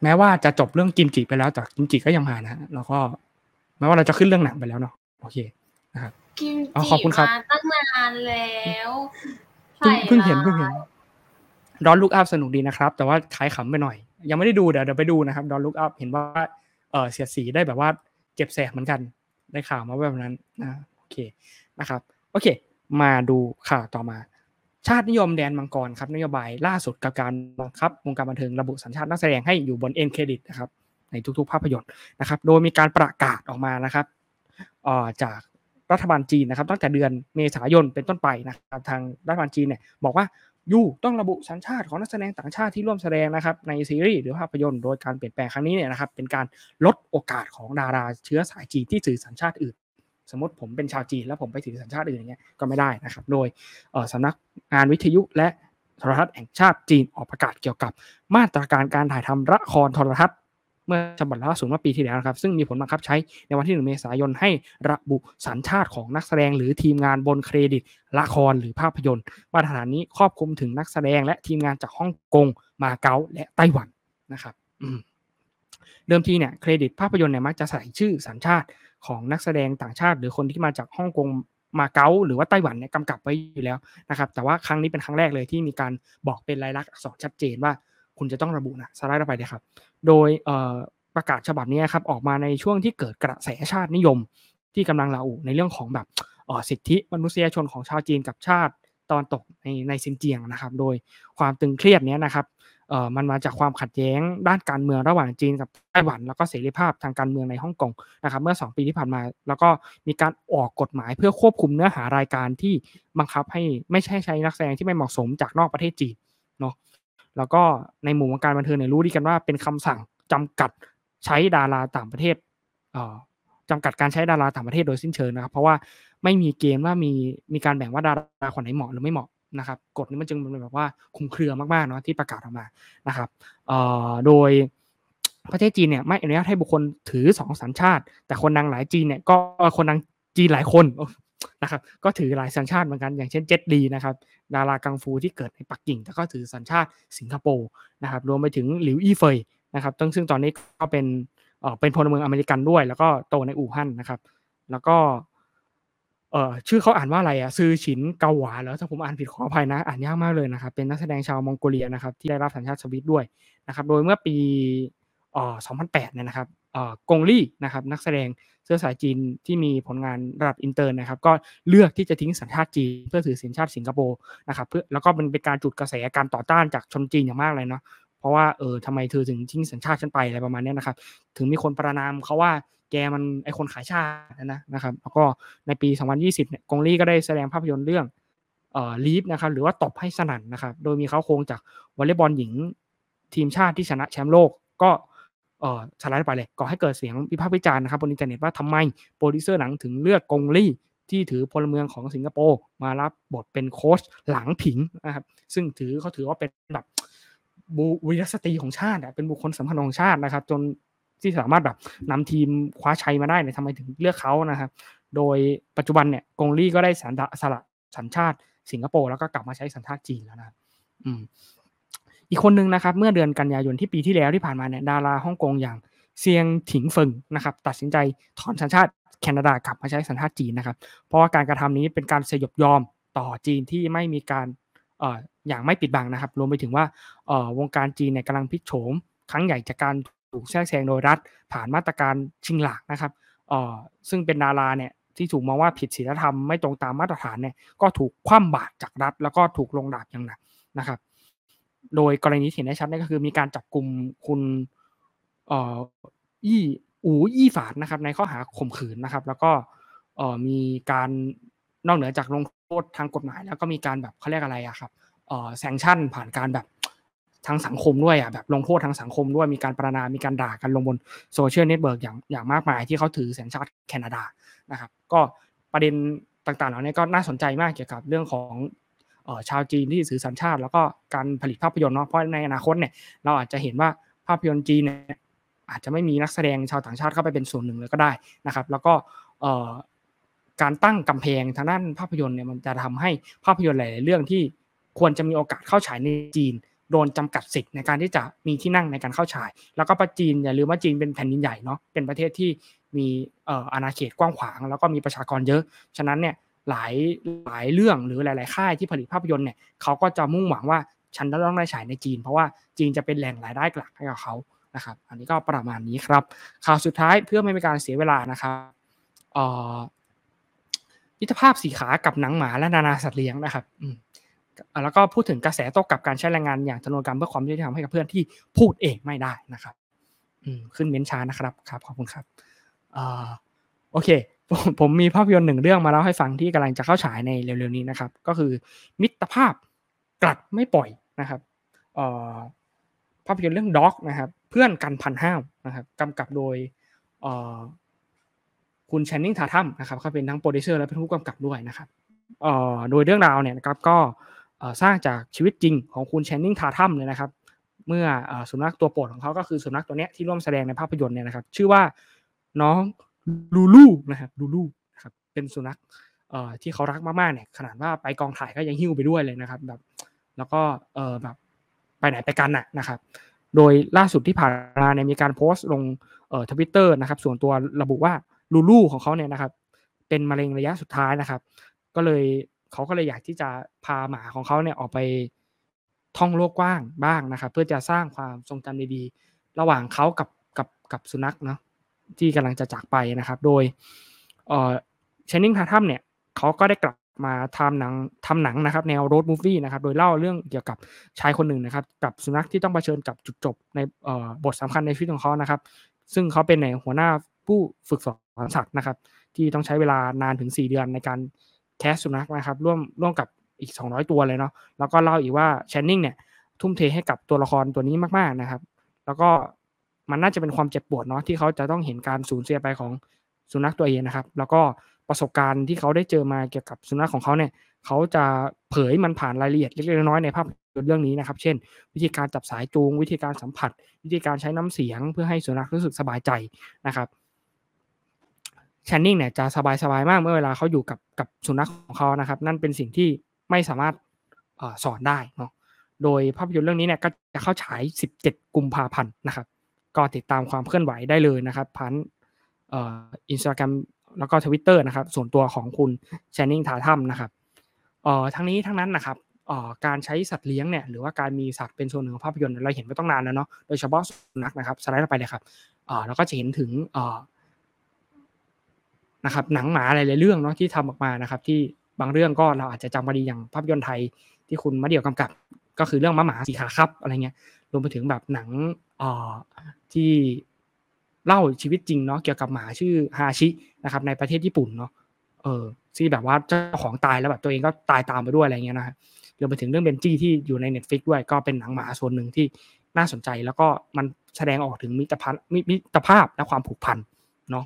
แม้ว่าจะจบเรื่องกิมจิไปแล้ว แต่กิมจิก็ยังมานะแล้วก็แม้ว่าเราจะขึ้นเรื่องหนังไปแล้วเนาะโอเคนะครับกิมอ๋อจิขอบคุณครับมาตั้งนานแล้วเพิ่งเพิ่งเห็นใส่เพิ่งเห็นร้าย ดอนลุกอัพสนุกดีนะครับ แต่ว่าขายขำไปหน่อย ยังไม่ได้ดูเดี๋ยวเดี๋ยวไปดูนะครับดอนลุกอัพเห็นว่าเออเสียดสีได้แบบว่าเจ็บแสบเหมือนกันได้ข่าวมาแบบนั้นนะโอเคนะครับโอเค มาดูข่าวต่อมา ชาตินิยมแดนมังกรครับนโยบายล่าสุดกับการบังคับวงการบันเทิงระบุสัญชาตินักแสดงให้อยู่บนเอ็นเครดิตนะครับในทุกๆ ภาพยนตร์นะครับ โดยมีการประกาศออกมานะครับจากรัฐบาลจีนนะครับตั้งแต่เดือนเมษายนเป็นต้นไปนะครับทางรัฐบาลจีนเนี่ยบอกว่า ยูต้องระบุสัญชาติของนักแสดงต่างชาติที่ร่วมแสดงนะครับในซีรีส์หรือภาพยนตร์โดยการเปลี่ยนแปลงครั้งนี้เนี่ยนะครับเป็นการลดโอกาสของดาราเชื้อสายจีนที่ถือสัญชาติอื่น สมมติผมเป็นชาวจีนแล้วผมไปถือสัญชาติอื่นอย่างเงี้ยก็ไม่ได้นะครับ โดยสำนักงานวิทยุและโทรทัศน์แห่งชาติจีนออกประกาศเกี่ยวกับ มาตรการการถ่ายทำละครโทรทัศน์ เมื่อฉบับล่าสุดเมื่อปีที่แล้วนะครับซึ่งมีผลบังคับใช้ในวันที่ 1 เมษายนให้ระบุสัญชาติของนักแสดงหรือทีมงานบนเครดิตละครหรือภาพยนตร์มาตรฐานนี้ครอบคลุมถึงนักแสดงและทีมงานจากฮ่องกง มาเก๊าและไต้หวันนะครับเดิมทีเนี่ยเครดิตภาพยนตร์เนี่ยมักจะใส่ชื่อสัญชาติของนักแสดงต่างชาติ หรือคนที่มาจากฮ่องกงมาเก๊าหรือว่าไต้หวันเนี่ยกำกับไว้อยู่แล้วนะครับ แต่ว่าครั้งนี้เป็นครั้งแรกเลยที่มีการบอกเป็นลายลักษณ์อักษรชัดเจนว่า คุณจะต้องระบุนะสไลด์ต่อไปเลยครับ โดยประกาศฉบับนี้ครับออกมาในช่วงที่เกิดกระแสชาตินิยมที่กำลังระอุในเรื่องของแบบอสิทธิมนุษยชนของชาวจีนกับชาติตอนตกในในซินเจียงนะครับ โดยความตึงเครียดนี้นะครับมันมาจากความขัดแย้งด้านการเมืองระหว่างจีนกับไต้หวัน แล้วก็เสรีภาพทางการเมืองในฮ่องกงนะครับเมื่อ 2 ปีที่ผ่านมา แล้วก็มีการออกกฎหมายเพื่อควบคุมเนื้อหารายการที่บังคับให้ไม่ใช่ใช้นักแสดงที่ไม่เหมาะสมจากนอกประเทศจีนเนาะ แล้วก็ในหมู่วงการบันเทิงเนี่ยรู้ดีกันว่าเป็นคำสั่งจำกัดใช้ดาราต่างประเทศเอ่อจำกัดการใช้ดาราต่างประเทศโดยสิ้นเชิงนะครับ เพราะว่าไม่มีเกณฑ์ว่ามีมีการแบ่งว่าดาราคนไหนเหมาะหรือไม่เหมาะนะครับกฎนี้มันจึงเป็นแบบว่าคุมเครือมากๆเนาะที่ประกาศออกมานะครับโดยประเทศจีนเนี่ยไม่อนุญาตให้บุคคลถือสองสัญชาติ แต่คนดังหลายจีนเนี่ยก็คนดังจีนหลายคน นะครับก็ถือหลายสัญชาติเหมือนกันอย่างเช่นเจ็ตลีนะครับดารากังฟูที่เกิดในปักกิ่งแต่ก็ถือสัญชาติสิงคโปร์นะครับรวมไปถึงหลิวอี้เฟยนะครับซึ่งตอนนี้ก็เป็นเออเป็นพลเมืองอเมริกันด้วย แล้วก็โตในอู่ฮั่นนะครับ แล้วก็เออชื่อเขาอ่านว่าอะไรอะซือฉินเกาหวาแล้วถ้าผมอ่านผิดขออภัยนะ อ่านยากมากเลยนะครับ เป็นนักแสดงชาวมองโกเลียนะครับที่ได้รับสัญชาติสวิตด้วยนะครับ โดยเมื่อปี เอ่อ2008เนี่ยนะครับเอ่อกงลี่นะครับนักแสดงเชื้อสายจีนที่มีผลงานระดับอินเตอร์นะครับ ก็เลือกที่จะทิ้งสัญชาติจีนเพื่อถือสัญชาติสิงคโปร์นะครับเพื่อแล้วก็มันเป็นการจุดกระแสการต่อต้านจากชนจีนอย่างมากเลยเนาะเพราะว่าเออทำไมเธอถึงทิ้งสัญชาติฉันไปอะไรประมาณนี้นะครับ ถึงมีคนประนามเขาว่าแกมันไอคนขายชาตินะนะครับ แล้วก็ในปี 2020เนี่ยกงลี่ก็ได้แสดงภาพยนตร์เรื่องเอ่อ Leap นะครับหรือว่าตบให้สนั่นนะครับ โดยมีเค้าโครงจากวอลเลย์บอลหญิงทีมชาติที่ชนะแชมป์โลกก็ สไลด์ไปเลยก่อให้เกิดเสียงวิพากษ์วิจารณ์นะครับบนอินเทอร์เน็ตว่าทำไมโปรดิวเซอร์หนังถึงเลือกกงลี่ที่ถือพลเมืองของสิงคโปร์มารับบทเป็นโค้ชหลางผิงนะครับซึ่งถือเขาถือว่าเป็นแบบบุวีรสตรีของชาติเป็นบุคคลสำคัญของชาตินะครับ จนที่สามารถแบบนำทีมคว้าชัยมาได้เนี่ยทำไมถึงเลือกเขานะครับ โดยปัจจุบันเนี่ยกงลี่ก็ได้สัญสละสัญชาติสิงคโปร์แล้วก็กลับมาใช้สัญชาติจีนแล้วนะอืม อีกคนหนึ่งนะครับเมื่อเดือนกันยายนที่ปีที่แล้วที่ผ่านมาเนี่ยดาราฮ่องกงอย่างเซียงถิงเฟิงนะครับตัดสินใจถอนสัญชาติแคนาดากลับมาใช้สัญชาติจีนนะครับ เพราะว่าการกระทำนี้เป็นการสยบยอมต่อจีนที่ไม่มีการเอ่ออย่างไม่ปิดบังนะครับ รวมไปถึงว่าเอ่อวงการจีนเนี่ยกำลังพลิกโฉมครั้งใหญ่จากการถูกแทรกแซงโดยรัฐ ผ่านมาตรการชิงหลากนะครับเอ่อซึ่งเป็นดาราเนี่ยที่ถูกมองว่าผิดศีลธรรมไม่ตรงตามมาตรฐานเนี่ยก็ถูกคว่ำบาตรจากรัฐ แล้วก็ถูกลงดาบอย่างหนักนะครับ โดยกรณีที่เห็นได้ชัดนี่ก็คือมีการจับกลุ่มคุณเอ่ออี้อูอี้ฝานนะครับ ในข้อหาข่มขืนนะครับ แล้วก็เอ่อมีการนอกเหนือจากลงโทษทางกฎหมาย แล้วก็มีการแบบเขาเรียกอะไรอะครับเอ่อแซงชั่นผ่านการแบบทางสังคมด้วยอะแบบลงโทษทางสังคมด้วยมีการประนามมีการด่ากันลงบนโซเชียลเน็ตเวิร์กอย่างอย่างมากมายที่เขาถือสัญชาติแคนาดานะครับ ก็ประเด็นต่างๆเหล่านี้ก็น่าสนใจมากเกี่ยวกับเรื่องของ ชาวจีนที่ถือสัญชาติ แล้วก็การผลิตภาพยนตร์เนาะเพราะในอนาคตเนี่ยเราอาจจะเห็นว่าภาพยนตร์จีนเนี่ยอาจจะไม่มีนักแสดงชาวต่างชาติเข้าไปเป็นส่วนหนึ่งเลยก็ได้นะครับ แล้วก็การตั้งกำแพงทางด้านภาพยนตร์เนี่ยมันจะทำให้ภาพยนตร์หลาย ๆ เรื่องที่ควรจะมีโอกาสเข้าฉายในจีนโดนจำกัดสิทธิ์ในการที่จะมีที่นั่งในการเข้าฉาย แล้วก็ประจีนอย่าลืมว่าจีนเป็นแผ่นดินใหญ่เนาะเป็นประเทศที่มีอาณาเขตกว้างขวาง แล้วก็มีประชากรเยอะ ฉะนั้นเนี่ย หลายหลายเรื่องหรือหลาย ๆ ค่ายที่ผลิตภาพยนตร์เนี่ยเขาก็จะมุ่งหวังว่าฉันจะต้องได้ฉายในจีน เพราะว่าจีนจะเป็นแหล่งรายได้หลักให้กับเขานะครับ อันนี้ก็ประมาณนี้ครับ ข่าวสุดท้ายเพื่อไม่เป็นการเสียเวลานะครับเอ่อมิตรภาพสีขากับหนังหมาและนานาสัตว์เลี้ยงนะครับอืมแล้วก็พูดถึงกระแสโต้กลับการใช้แรงงานอย่างทนุกรรมเพื่อความยุติธรรมให้กับเพื่อนที่พูดเองไม่ได้นะครับอืมขึ้นเม้นช้านะครับครับขอบคุณครับอ่าโอเค ผมผมมีภาพยนตร์หนึ่งเรื่องมาเล่าให้ฟังที่กำลังจะเข้าฉายในเร็วๆนี้นะครับ ก็คือมิตรภาพกลัดไม่ปล่อยนะครับเอ่อภาพยนตร์เรื่องด็อกนะครับ เพื่อนกันพันห้าวนะครับกำกับโดยเอ่อคุณแชนนิงทาทัมนะครับเขาเป็นทั้งโปรดิวเซอร์และเป็นผู้กำกับด้วยนะครับเอ่อโดยเรื่องราวเนี่ยนะครับก็เอ่อสร้างจากชีวิตจริงของคุณแชนนิงทาทัมเลยนะครับ เมื่อเอ่อสุนัขตัวโปรดของเขาก็คือสุนัขตัวเนี้ยที่ร่วมแสดงในภาพยนตร์เนี่ยนะครับ ชื่อว่าน้อง ลูลูนะครับลูลูนะครับเป็นสุนัขเอ่อที่เขารักมากๆเนี่ยขนาดว่าไปกองถ่ายก็ยังหิ้วไปด้วยเลยนะครับแบบแล้วก็เออแบบไปไหนไปกันน่ะนะครับ โดยล่าสุดที่ผ่านมาเนี่ยมีการโพสต์ลงเอ่อทวิตเตอร์นะครับ ส่วนตัวระบุว่าลูลูของเขาเนี่ยนะครับ เป็นมะเร็งระยะสุดท้ายนะครับ ก็เลยเขาก็เลยอยากที่จะพาหมาของเขาเนี่ยออกไปท่องโลกกว้างบ้างนะครับ เพื่อจะสร้างความทรงจำดีๆระหว่างเขากับกับกับสุนัขเนาะ ที่กำลังจะจากไปนะครับ โดยเอ่อชนนิงทาทัมเนี่ยเขาก็ได้กลับมาทำหนังทำหนังนะครับ แนวโรดมูฟวี่นะครับ โดยเล่าเรื่องเกี่ยวกับชายคนหนึ่งนะครับ กับสุนัขที่ต้องเผชิญกับจุดจบในบทสำคัญในชีวิตของเขานะครับ ซึ่งเขาเป็นในหัวหน้าผู้ฝึกสอนสัตว์นะครับ ที่ต้องใช้เวลานานถึง 4 เดือนในการแคสสุนัขนะครับ ร่วมร่วมกับอีก 200 ตัวเลยเนาะแล้วก็เล่าอีกว่าแชนนิงเนี่ยทุ่มเทให้กับตัวละครตัวนี้มากๆนะครับ แล้วก็ มันน่าจะเป็นความเจ็บปวดเนาะที่เขาจะต้องเห็นการสูญเสียไปของสุนัขตัวเองนะครับ แล้วก็ประสบการณ์ที่เขาได้เจอมาเกี่ยวกับสุนัขของเขาเนี่ยเขาจะเผยมันผ่านรายละเอียดเล็กๆน้อยๆในภาพยนตร์เรื่องนี้นะครับ เช่น วิธีการจับสายจูง วิธีการสัมผัส วิธีการใช้น้ำเสียง เพื่อให้สุนัขรู้สึกสบายใจนะครับแชนนิงเนี่ยจะสบายๆมากเมื่อเวลาเขาอยู่กับกับสุนัขของเขานะครับ นั่นเป็นสิ่งที่ไม่สามารถอสอนได้เนาะโดยภาพยนตร์เรื่องนี้เนี่ยก็จะเข้าฉาย 17 กุมภาพันธ์นะครับ ก็ติดตามความเคลื่อนไหวได้เลยนะครับผ่านอินสตาแกรมแล้วก็ทวิตเตอร์นะครับ ส่วนตัวของคุณแชนนิงทาทัมนะครับทั้งนี้ทั้งนั้นนะครับการใช้สัตว์เลี้ยงเนี่ยหรือว่าการมีสัตว์เป็นส่วนหนึ่งของภาพยนตร์เราเห็นมาตั้งนานแล้วเนาะโดยเฉพาะสุนัขนะครับสไลด์ไปเลยครับเอ่อแล้วก็จะเห็นถึงนะครับหนังหมาหลายๆเรื่องเนาะที่ทำออกมานะครับ ที่บางเรื่องก็เราอาจจะจำได้ดีอย่างภาพยนตร์ไทยที่คุณมะเดี่ยวกำกับ ก็คือเรื่องมะหมาสีขาครับอะไรเงี้ย รวมไปถึงแบบหนังออที่เล่าชีวิตจริงเนาะเกี่ยวกับหมาชื่อฮาชินะครับในประเทศญี่ปุ่นเนาะเออที่แบบว่าเจ้าของตายแล้วแบบตัวเองก็ตายตามไปด้วยอะไรเงี้ยนะฮะรวมไปถึงเรื่องเบนจี้ที่อยู่ใน Netflix ด้วยก็เป็นหนังหมาส่วนหนึ่งที่น่าสนใจแล้วก็มันแสดงออกถึงมิตรภาพมิตรภาพและความผูกพันเนาะ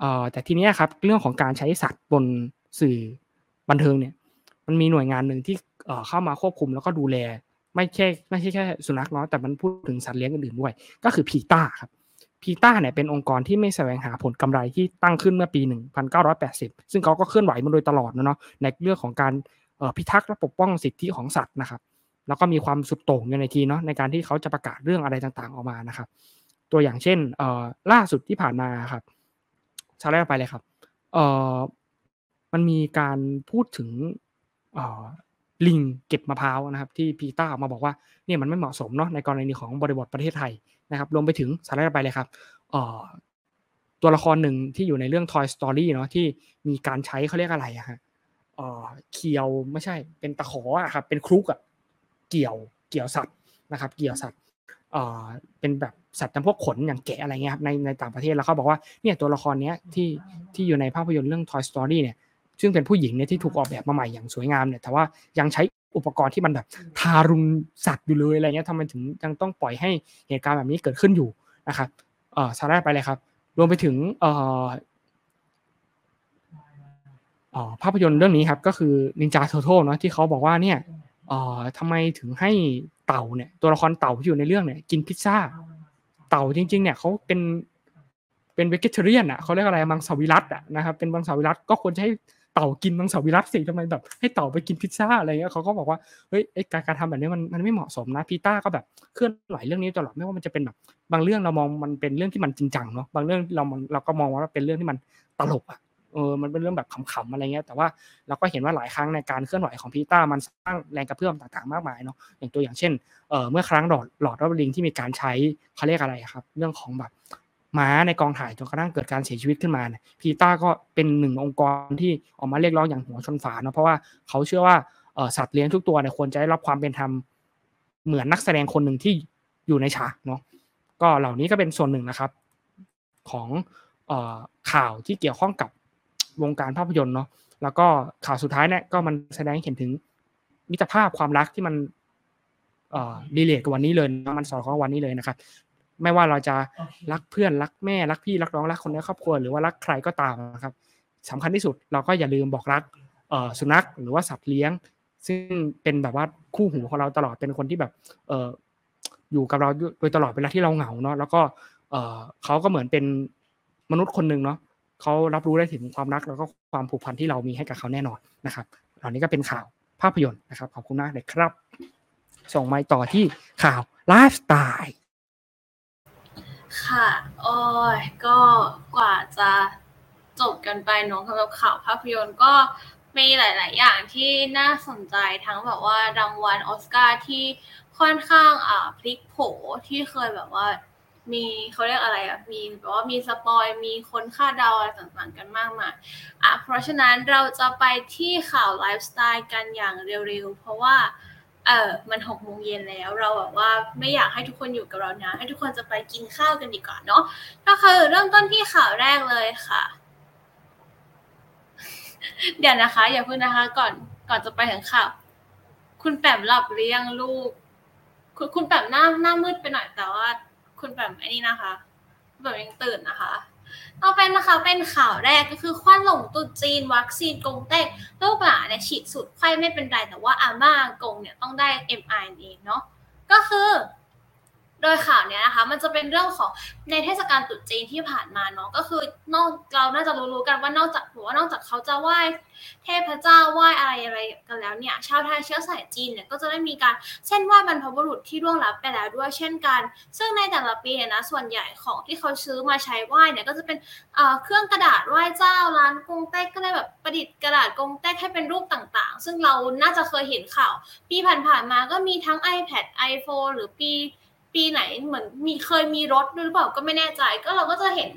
เอ่อแต่ทีเนี้ยครับเรื่องของการใช้สัตว์บนสื่อบันเทิงเนี่ยมันมีหน่วยงานหนึ่งที่เข้ามาควบคุมแล้วก็ดูแล ไม่ใช่ไม่ใช่แค่สุนัขเนาะแต่มันพูดถึงสัตว์เลี้ยงอื่นด้วย ก็คือพีต้าครับพีต้าเนี่ยเป็นองค์กรที่ไม่แสวงหาผลกำไรที่ตั้งขึ้นเมื่อปี 1980 ซึ่งเขาก็เคลื่อนไหวมาโดยตลอดเนาะในเรื่องของการพิทักษ์และปกป้องสิทธิของสัตว์นะครับ แล้วก็มีความสุดโต่งอยู่ในทีเนาะในการที่เขาจะประกาศเรื่องอะไรต่างๆออกมานะครับ ตัวอย่างเช่นเล่าสุดที่ผ่านมาครับชาแรกไปเลยครับเอมันมีการพูดถึง ลิงเก็บมะพร้าวนะครับ ที่พีต้าออกมาบอกว่าเนี่ยมันไม่เหมาะสมเนาะในกรณีของบริบทประเทศไทยนะครับรวมไปถึงสาระไปเลยครับตัวละครหนึ่งที่อยู่ในเรื่อง Toy Story เนาะที่มีการใช้เขาเรียกอะไรอะฮะเอ่อเคียวไม่ใช่เป็นตะขออะครับเป็นครุกอะเกี่ยวเกี่ยวสัตว์นะครับ เกี่ยวสัตว์เอ่อเป็นแบบสัตว์จำพวกขนอย่างแกะอะไรเงี้ยครับในในต่างประเทศแล้วเขาบอกว่าเนี่ยตัวละครเนี้ยที่ที่อยู่ในภาพยนตร์เรื่อง Toy Story เนี่ย ซึ่งเป็นผู้หญิงเนี่ยที่ถูกออกแบบมาใหม่อย่างสวยงามเนี่ยแต่ว่ายังใช้อุปกรณ์ที่มันแบบทารุณสัตว์อยู่เลยอะไรเงี้ยทำไมถึงยังต้องปล่อยให้เหตุการณ์แบบนี้เกิดขึ้นอยู่นะครับเออสาระไปเลยครับ รวมไปถึงเออภาพยนตร์เรื่องนี้ครับก็คือ Ninja Turtle เนาะที่เขาบอกว่าเนี่ยเอ่อทำไมถึงให้เต่าเนี่ยตัวละครเต่าที่อยู่ในเรื่องเนี่ยกินพิซซ่า เต่าจริง ๆ เนี่ยเขาเป็นเป็นเวกเทเรียนอะเขาเรียกอะไรมังสวิรัตอะนะครับเป็นมังสวิรัตก็ควรให้ เต่ากินมังสวิรัตสิทำไมแบบ ให้เต่าไปกินพิซซ่าอะไรเงี้ยเขาก็บอกว่าเฮ้ยไอ้การการทำแบบนี้มันมันไม่เหมาะสมนะพีต้าก็แบบเคลื่อนไหวเรื่องนี้ตลอดไม่ว่ามันจะเป็นแบบ บางเรื่องเรามองมันเป็นเรื่องที่มันจริงจังเนาะบางเรื่องเราเราก็มองว่าเป็นเรื่องที่มันตลกอะเออ มันเป็นเรื่องแบบขำๆอะไรเงี้ย แต่ว่าเราก็เห็นว่าหลายครั้งในการเคลื่อนไหวของพีต้ามันสร้างแรงกระเพื่อมต่างๆมากมายเนาะ อย่างตัวอย่างเช่น เออเมื่อครั้งหลอดหลอดรอบลิงที่มีการใช้เขาเรียกอะไรครับ เรื่องของแบบ ม้าในกองถ่ายจนกระทั่งเกิดการเสียชีวิตขึ้นมาเนี่ยพีต้าก็เป็นหนึ่งองค์กรที่ออกมาเรียกร้องอย่างหัวชนฝาเนาะเพราะว่าเขาเชื่อว่าสัตว์เลี้ยงทุกตัวเนี่ยควรจะได้รับความเป็นธรรมเหมือนนักแสดงคนหนึ่งที่อยู่ในฉากเนาะก็เหล่านี้ก็เป็นส่วนหนึ่งนะครับ ของข่าวที่เกี่ยวข้องกับวงการภาพยนตร์เนาะแล้วก็ข่าวสุดท้ายเนี่ยก็มันแสดงเห็นถึงมิตรภาพความรักที่มันเอ่อรีเลทกับวันนี้เลยมันสอดคล้องวันนี้เลยนะครับ ไม่ว่าเราจะรักเพื่อนรักแม่รักพี่รักน้องรักคนในครอบครัวหรือว่ารักใครก็ตามนะครับสำคัญที่สุดเราก็อย่าลืมบอกรักเอ่อสุนัขหรือว่าสัตว์เลี้ยง ซึ่งเป็นแบบว่าคู่หูของเราตลอดเป็นคนที่แบบเอ่ออยู่กับเราโดยตลอดเวลาที่เราเหงาเนาะแล้วก็เอ่อเขาก็เหมือนเป็นมนุษย์คนหนึ่งเนาะเขารับรู้ได้ถึงความรักแล้วก็ความผูกพันที่เรามีให้กับเขาแน่นอนนะครับเหล่านี้ก็เป็นข่าวภาพยนตร์นะครับขอบคุณมากเลยครับ ส่งไมค์ต่อที่ข่าวไลฟ์สไตล์ ค่ะโอ้ยก็กว่าจะจบกันไปเน้องสำหรับข่าวภาพยนตร์ก็มีหลาย ๆ อย่างที่น่าสนใจทั้งแบบว่ารางวัลออสการ์ที่ค่อนข้างอ่าพลิกโผที่เคยแบบว่ามีเขาเรียกอะไรอะ มีแบบว่ามี spoil มีคนคาดเดาอะไรต่างๆกันมากมายอะเพราะฉะนั้นเราจะไปที่ข่าวไลฟ์สไตล์กันอย่างเร็ว ๆ เพราะว่า เออมันหกโมงเย็นแล้ว เราแบบว่าไม่อยากให้ทุกคนอยู่กับเรานะ ให้ทุกคนจะไปกินข้าวกันดีกว่าเนาะก็คือเริ่มต้นที่ข่าวแรกเลยค่ะ เดี๋ยวนะคะ อย่าเพิ่งนะคะ ก่อนก่อนจะไปถึงข่าวคุณแปมหลับหรือยังลูก คุณคุณแปมหน้าหน้ามืดไปหน่อยแต่ว่า คุณแปมไอ้นี่นะคะคุณแปมยังตื่นนะคะ เอาเป็นนะคะ เป็นข่าวแรกก็คือควันหลงตรุษจีน วัคซีนกงเต็กลูกหลานเนี่ยฉีดสุดไข้ไม่เป็นไร แต่ว่าอาม่ากงเนี่ยต้องได้ mRNA เนาะก็คือ ดยข่าวเนี้ยนะคะ มันจะเป็นเรื่องของในเทศกาลตรุษจีนที่ผ่านมาเนาะก็คือนอกเราน่าจะรู้ๆกันว่านอกจากหัว่านอกจากเขาจะไหว้เทพเจ้าไหว้อะไรอะไรกันแล้วเนี่ยชาวไทยเชื้อสายจีนเนี่ยก็จะได้มีการเส้นไหว้บรรพบุรุษที่ล่วงลับไปแล้วด้วยเช่นกัน ซึ่งในแต่ละปีเนี่ยนะส่วนใหญ่ของที่เขาซื้อมาใช้ไหว้เนี่ยก็จะเป็นเครื่องกระดาษไหว้เจ้าร้านกงเต็กก็เลยแบบประดิษฐ์กระดาษกงเต็กให้เป็นรูปต่างๆ ซึ่งเราน่าจะเคยเห็นข่าว ปีผ่านๆมาก็มีทั้ง iPad iPhone หรือปี ปีไหนเหมือนมีเคยมีรถด้วยหรือเปล่าก็ไม่แน่ใจ ก็เราก็จะเห็น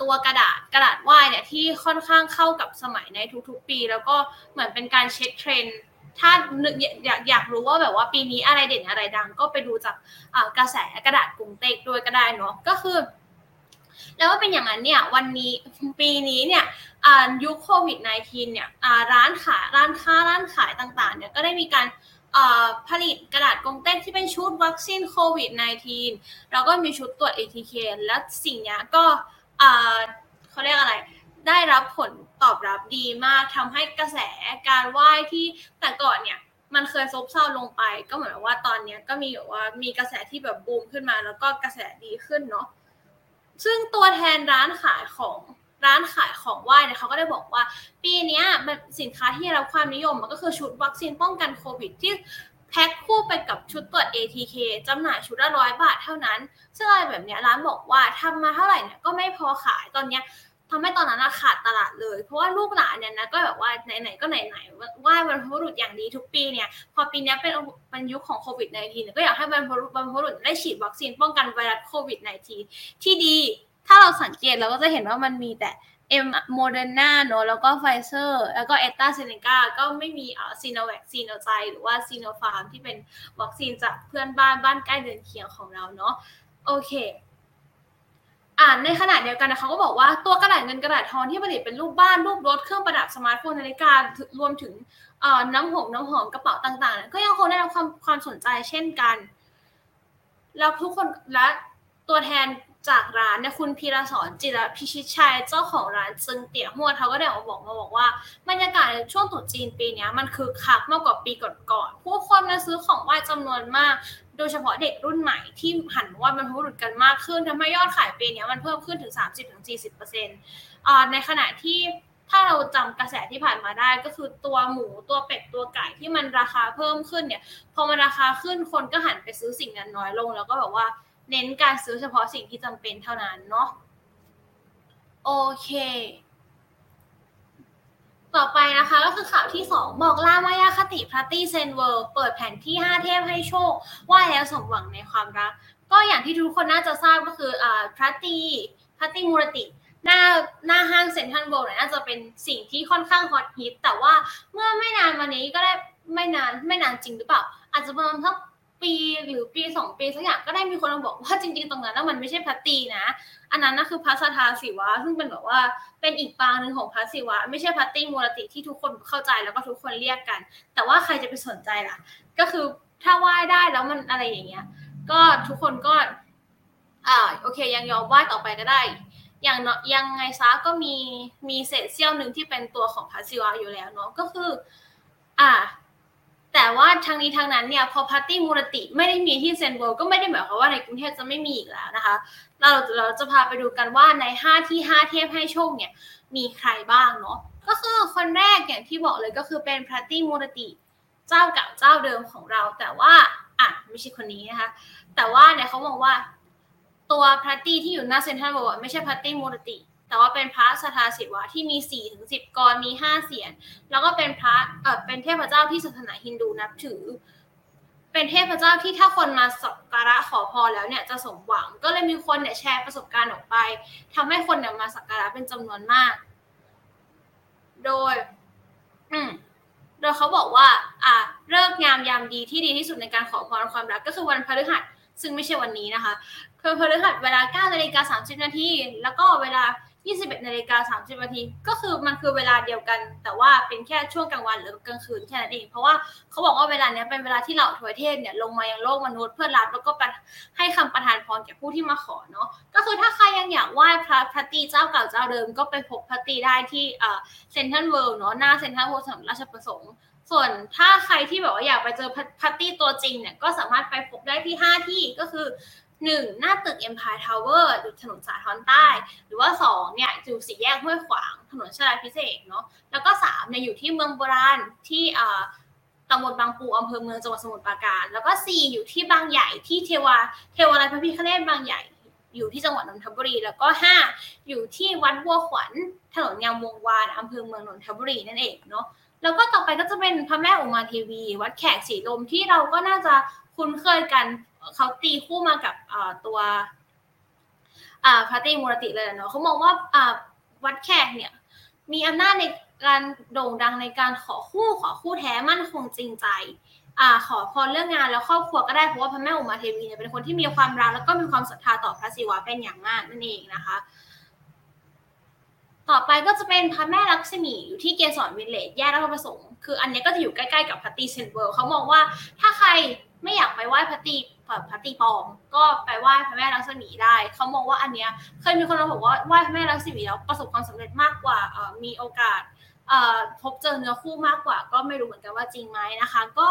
ตัวกระดาษกระดาษไหว้เนี่ยที่ค่อนข้างเข้ากับสมัยในทุกๆปี แล้วก็เหมือนเป็นการเช็คเทรนด์ถ้าอยากอยากรู้ว่าแบบว่าปีนี้อะไรเด่นอะไรดัง ก็ไปดูจากกระแสกระดาษกรุงเต็กด้วยก็ได้เนาะก็คือ แล้วว่าเป็นอย่างนั้นเนี่ยวันนี้ปีนี้เนี่ยยุคโควิด -19 เนี่ยร้านขายร้านค้าร้านขายต่างๆเนี่ยก็ได้มีการ ผลิตกระดาษกงเต้นที่เป็นชุดวัคซีนโควิด -19 แล้วก็มีชุดตรวจ ATK และสิ่งนี้ก็เขาเรียกอะไร ได้รับผลตอบรับดีมากทำให้กระแสการไหว้ที่แต่ก่อนเนี่ยมันเคยซบเซาลงไป ก็เหมือนว่าตอนนี้ก็มีแบบว่ามีกระแสที่แบบบูมขึ้นมา แล้วก็กระแสดีขึ้นเนาะซึ่งตัวแทนร้านขายของ ร้านขายของไหว้เนี่ยเขาก็ได้บอกว่า ปีนี้ยแบบสินค้าที่ได้รับความนิยมมันก็คือชุดวัคซีนป้องกันโควิดที่แพ็คคู่ไปกับชุดตรวจ ATK จำหน่ายชุดละร้อยบาทเท่านั้น ซึ่งอะไรแบบเนี้ยร้านบอกว่าทำมาเท่าไหร่เนี่ยก็ไม่พอขายตอนเนี้ยทำให้ตอนนั้นอะขาดตลาดเลย เพราะว่าลูกหลานเนี่ยนะก็แบบว่าไหนๆก็ไหนๆไหว้บรรพบุรุษอย่างดีทุกปีเนี่ยพอปีนี้เป็นเป็นยุคของโควิด -19 เนี่ยก็อยากให้บรรพบุรุษบรรพบุรุษได้ฉีดวัคซีนป้องกันไวรัสโควิด -19 ที่ดี ถ้าเราสังเกตเราก็จะเห็นว่ามันมีแต่เอ่อโมเดอร์นาเนอะแล้วก็ไฟเซอร์แล้วก็แอสตร้าเซเนก้าก็ไม่มีอ่าซิโนแวคซีโนไซหรือว่าซิโนฟาร์มที่เป็นวัคซีนจากเพื่อนบ้านบ้านใกล้เรือนเคียงของเราเนาะโอเคอ่าในขณะเดียวกันนะเขาก็บอกว่าตัวกระดาษเงินกระดาษทองที่ผลิตเป็นรูปบ้านรูปรถเครื่องประดับสมาร์ทโฟนนาฬิการวมถึงเอ่อน้ำหอมน้ำหอมกระเป๋าต่างๆ ก็ยังคงได้รับความความสนใจเช่นกัน แล้วทุกคนและตัวแทน จากร้านเนี่ยคุณพีรสอนจิรพิชิตชัยเจ้าของร้านจึงเตี๋ยหวดเขาก็ได้ออกมาบอกมาบอกว่าบรรยากาศในช่วงตรุษจีนปีนี้มันคือคักมากกว่าปีก่อนๆผู้คนมาซื้อของไหว้จำนวนมาก โดยเฉพาะเด็กรุ่นใหม่ที่หันไหว่าบรรพบุรุษกันมากขึ้นทำให้ยอดขายปีนี้มันเพิ่มขึ้นถึง 30-40%อ่าในขณะที่ถ้าเราจำกระแสที่ผ่านมาได้ก็คือตัวหมูตัวเป็ดตัวไก่ที่มันราคาเพิ่มขึ้นเนี่ย พอมันราคาขึ้นคนก็หันไปซื้อสิ่งนั้นน้อยลง แล้วก็แบบว่า เน้นการซื้อเฉพาะสิ่งที่จำเป็นเท่านั้นเนาะโอเค ต่อไปนะคะก็คือข่าวที่ 2 บอกล้างมายาคติพระตรีเซ็นเวิลด์เปิดแผนที่ 5 เทพให้โชค ไหว้แล้วสมหวังในความรัก ก็อย่างที่ทุกคนน่าจะทราบก็คืออ่าพระตรีพระตรีมูรติหน้าหน้าห้างเซ็นทรัลเวิลด์เนี่ยน่าจะเป็นสิ่งที่ค่อนข้างฮอตฮิตแต่ว่าเมื่อไม่นานมานี้ก็ได้ไม่นานไม่นานจริงหรือเปล่า อาจจะประมาณสัก ปีหรือปีสองปีสักอย่างก็ได้มีคนมาบอกว่าจริง ๆ ตรงนั้นน่ะมันไม่ใช่พระตีนะ อันนั้นน่ะคือพระสทาศิวะซึ่งเป็นแบบว่าเป็นอีกปางหนึ่งของพระศิวะ ไม่ใช่พระตีมูรติที่ทุกคนเข้าใจแล้วก็ทุกคนเรียกกัน แต่ว่าใครจะไปสนใจล่ะ ก็คือถ้าไหว้ได้แล้วมันอะไรอย่างเงี้ย ก็ทุกคนก็อ่าโอเค ยังยอมไหว้ต่อไปก็ได้อย่างเนาะยังไงซะก็มีมีเศษเสี้ยวหนึ่งที่เป็นตัวของพระศิวะอยู่แล้วเนาะก็คือ อ่า แต่ว่าทางนี้ทางนั้นเนี่ยพอพาร์ตี้มูรติไม่ได้มีที่เซนโบก็ไม่ได้หมายความว่าในกรุงเทพจะไม่มีอีกแล้วนะคะ เราเราจะพาไปดูกันว่าใน 5 ที่ 5 เทพให้โชคเนี่ยมีใครบ้างเนาะก็คือคนแรกอย่างที่บอกเลยก็คือเป็นพาร์ตี้มูรติเจ้าเก่าเจ้าเดิมของเรา แต่ว่าอะไม่ใช่คนนี้นะคะ แต่ว่าเนี่ยเขาบอกว่าตัวพาระตี้ที่อยู่หน้าเซนทรัลเวิลด์ไม่ใช่พาระตี้มูรติ แต่ว่าเป็นพระสทาศิวะที่มี4ี่ถึงสิบกรมีห้าเสียน แล้วก็เป็นพระเออเป็นเทพเจ้าที่ศาสนาฮินดูนับถือ เป็นเทพเจ้าที่ถ้าคนมาสักการะขอพรแล้วเนี่ยจะสมหวัง ก็เลยมีคนเนี่ยแชร์ประสบการณ์ออกไปทำให้คนเนี่ยมาสักการะเป็นจำนวนมาก โดย อืมโดยเขาบอกว่า อ่าเลิกงามยามดีที่ดีที่สุดในการขอพรความรักก็คือวันพฤหัสซึ่งไม่ใช่วันนี้นะคะคือพฤหัสเวลา9นาฬิกา30 นาที แล้วก็เวลา 21นาฬิกา30นาทีก็คือมันคือเวลาเดียวกัน แต่ว่าเป็นแค่ช่วงกลางวันหรือกลางคืนแค่นั้นเองเพราะว่าเขาบอกว่าเวลาเนี้ยเป็นเวลาที่เหล่าทวยเทพเนี่ยลงมายังโลกมนุษย์เพื่อรับแล้วก็ให้คำประทานพรแก่ผู้ที่มาขอเนาะก็คือถ้าใครยังอยากไหว้พระพระตรีเจ้าเก่าเจ้าเดิม ก็ไปพบพระตรีได้ที่เอ่อเซ็นทรัลเวิลด์เนาะหน้าเซ็นทรัลเวิลด์สำนักราชประสงค์ส่วนถ้าใครที่แบบว่าอยากไปเจอพัตตี้ตัวจริงเนี่ยก็สามารถไปพบได้ที่ 5 ที่ก็คือ 1. หน้าตึก Empire Tower อยู่ถนนสาทรใต้ หรือว่า 2 เนี่ยอยู่สี่แยกห้วยขวาง ถนนชลาพิเศษเนาะแล้วก็ 3 เนี่ยอยู่ที่เมืองโบราณที่อ่าตำบลบางปูอำเภอเมืองจังหวัดสมุทรปราการ แล้วก็ 4 อยู่ที่บางใหญ่ที่เทวาเทวาลัยพระพิฆเนศบางใหญ่อยู่ที่จังหวัดนนทบุรี แล้วก็ 5 อยู่ที่วัดบัวขวัญถนนงามวงวานอำเภอเมืองนนทบุรีนั่นเองเนาะแล้วก็ต่อไปก็จะเป็นพระแม่อุมาเทวี วัดแขกสีลมที่เราก็น่าจะคุ้นเคยกัน เขาตีคู่มากับตัวพระตรีมูรติเลยเนาะเขามองว่าวัดแขกเนี่ย มีอำนาจในการโด่งดังในการขอคู่ขอคู่แท้มั่นคงจริงใจอขอพรเรื่องงานแล้วครอบครัวก็ได้เพราะว่าพระแม่อุมาเทวีเนี่ยเป็นคนที่มีความรักแล้วก็มีความศรัทธาต่อพระศิวะเป็นอย่างมากนั่นเองนะคะ ต่อไปก็จะเป็นพระแม่ลักษมีอยู่ที่เกษรวิลเลจแยกราชประสงค์คืออันนี้ก็จะอยู่ใกล้ๆกับพระตรีเซ็นเวิลด์เขามองว่าถ้าใครไม่อยากไปไหว้พระตรี พระตรีปลอมก็ไปไหว้พระแม่ลักษมีได้เขามองว่าอันเนี้ยเคยมีคนมาบอกว่าไหว้พระแม่ลักษมีแล้วประสบความสำเร็จมากกว่ามีโอกาสพบเจอเนื้อคู่มากกว่า ก็ไม่รู้เหมือนกันว่าจริงไหมนะคะ ก็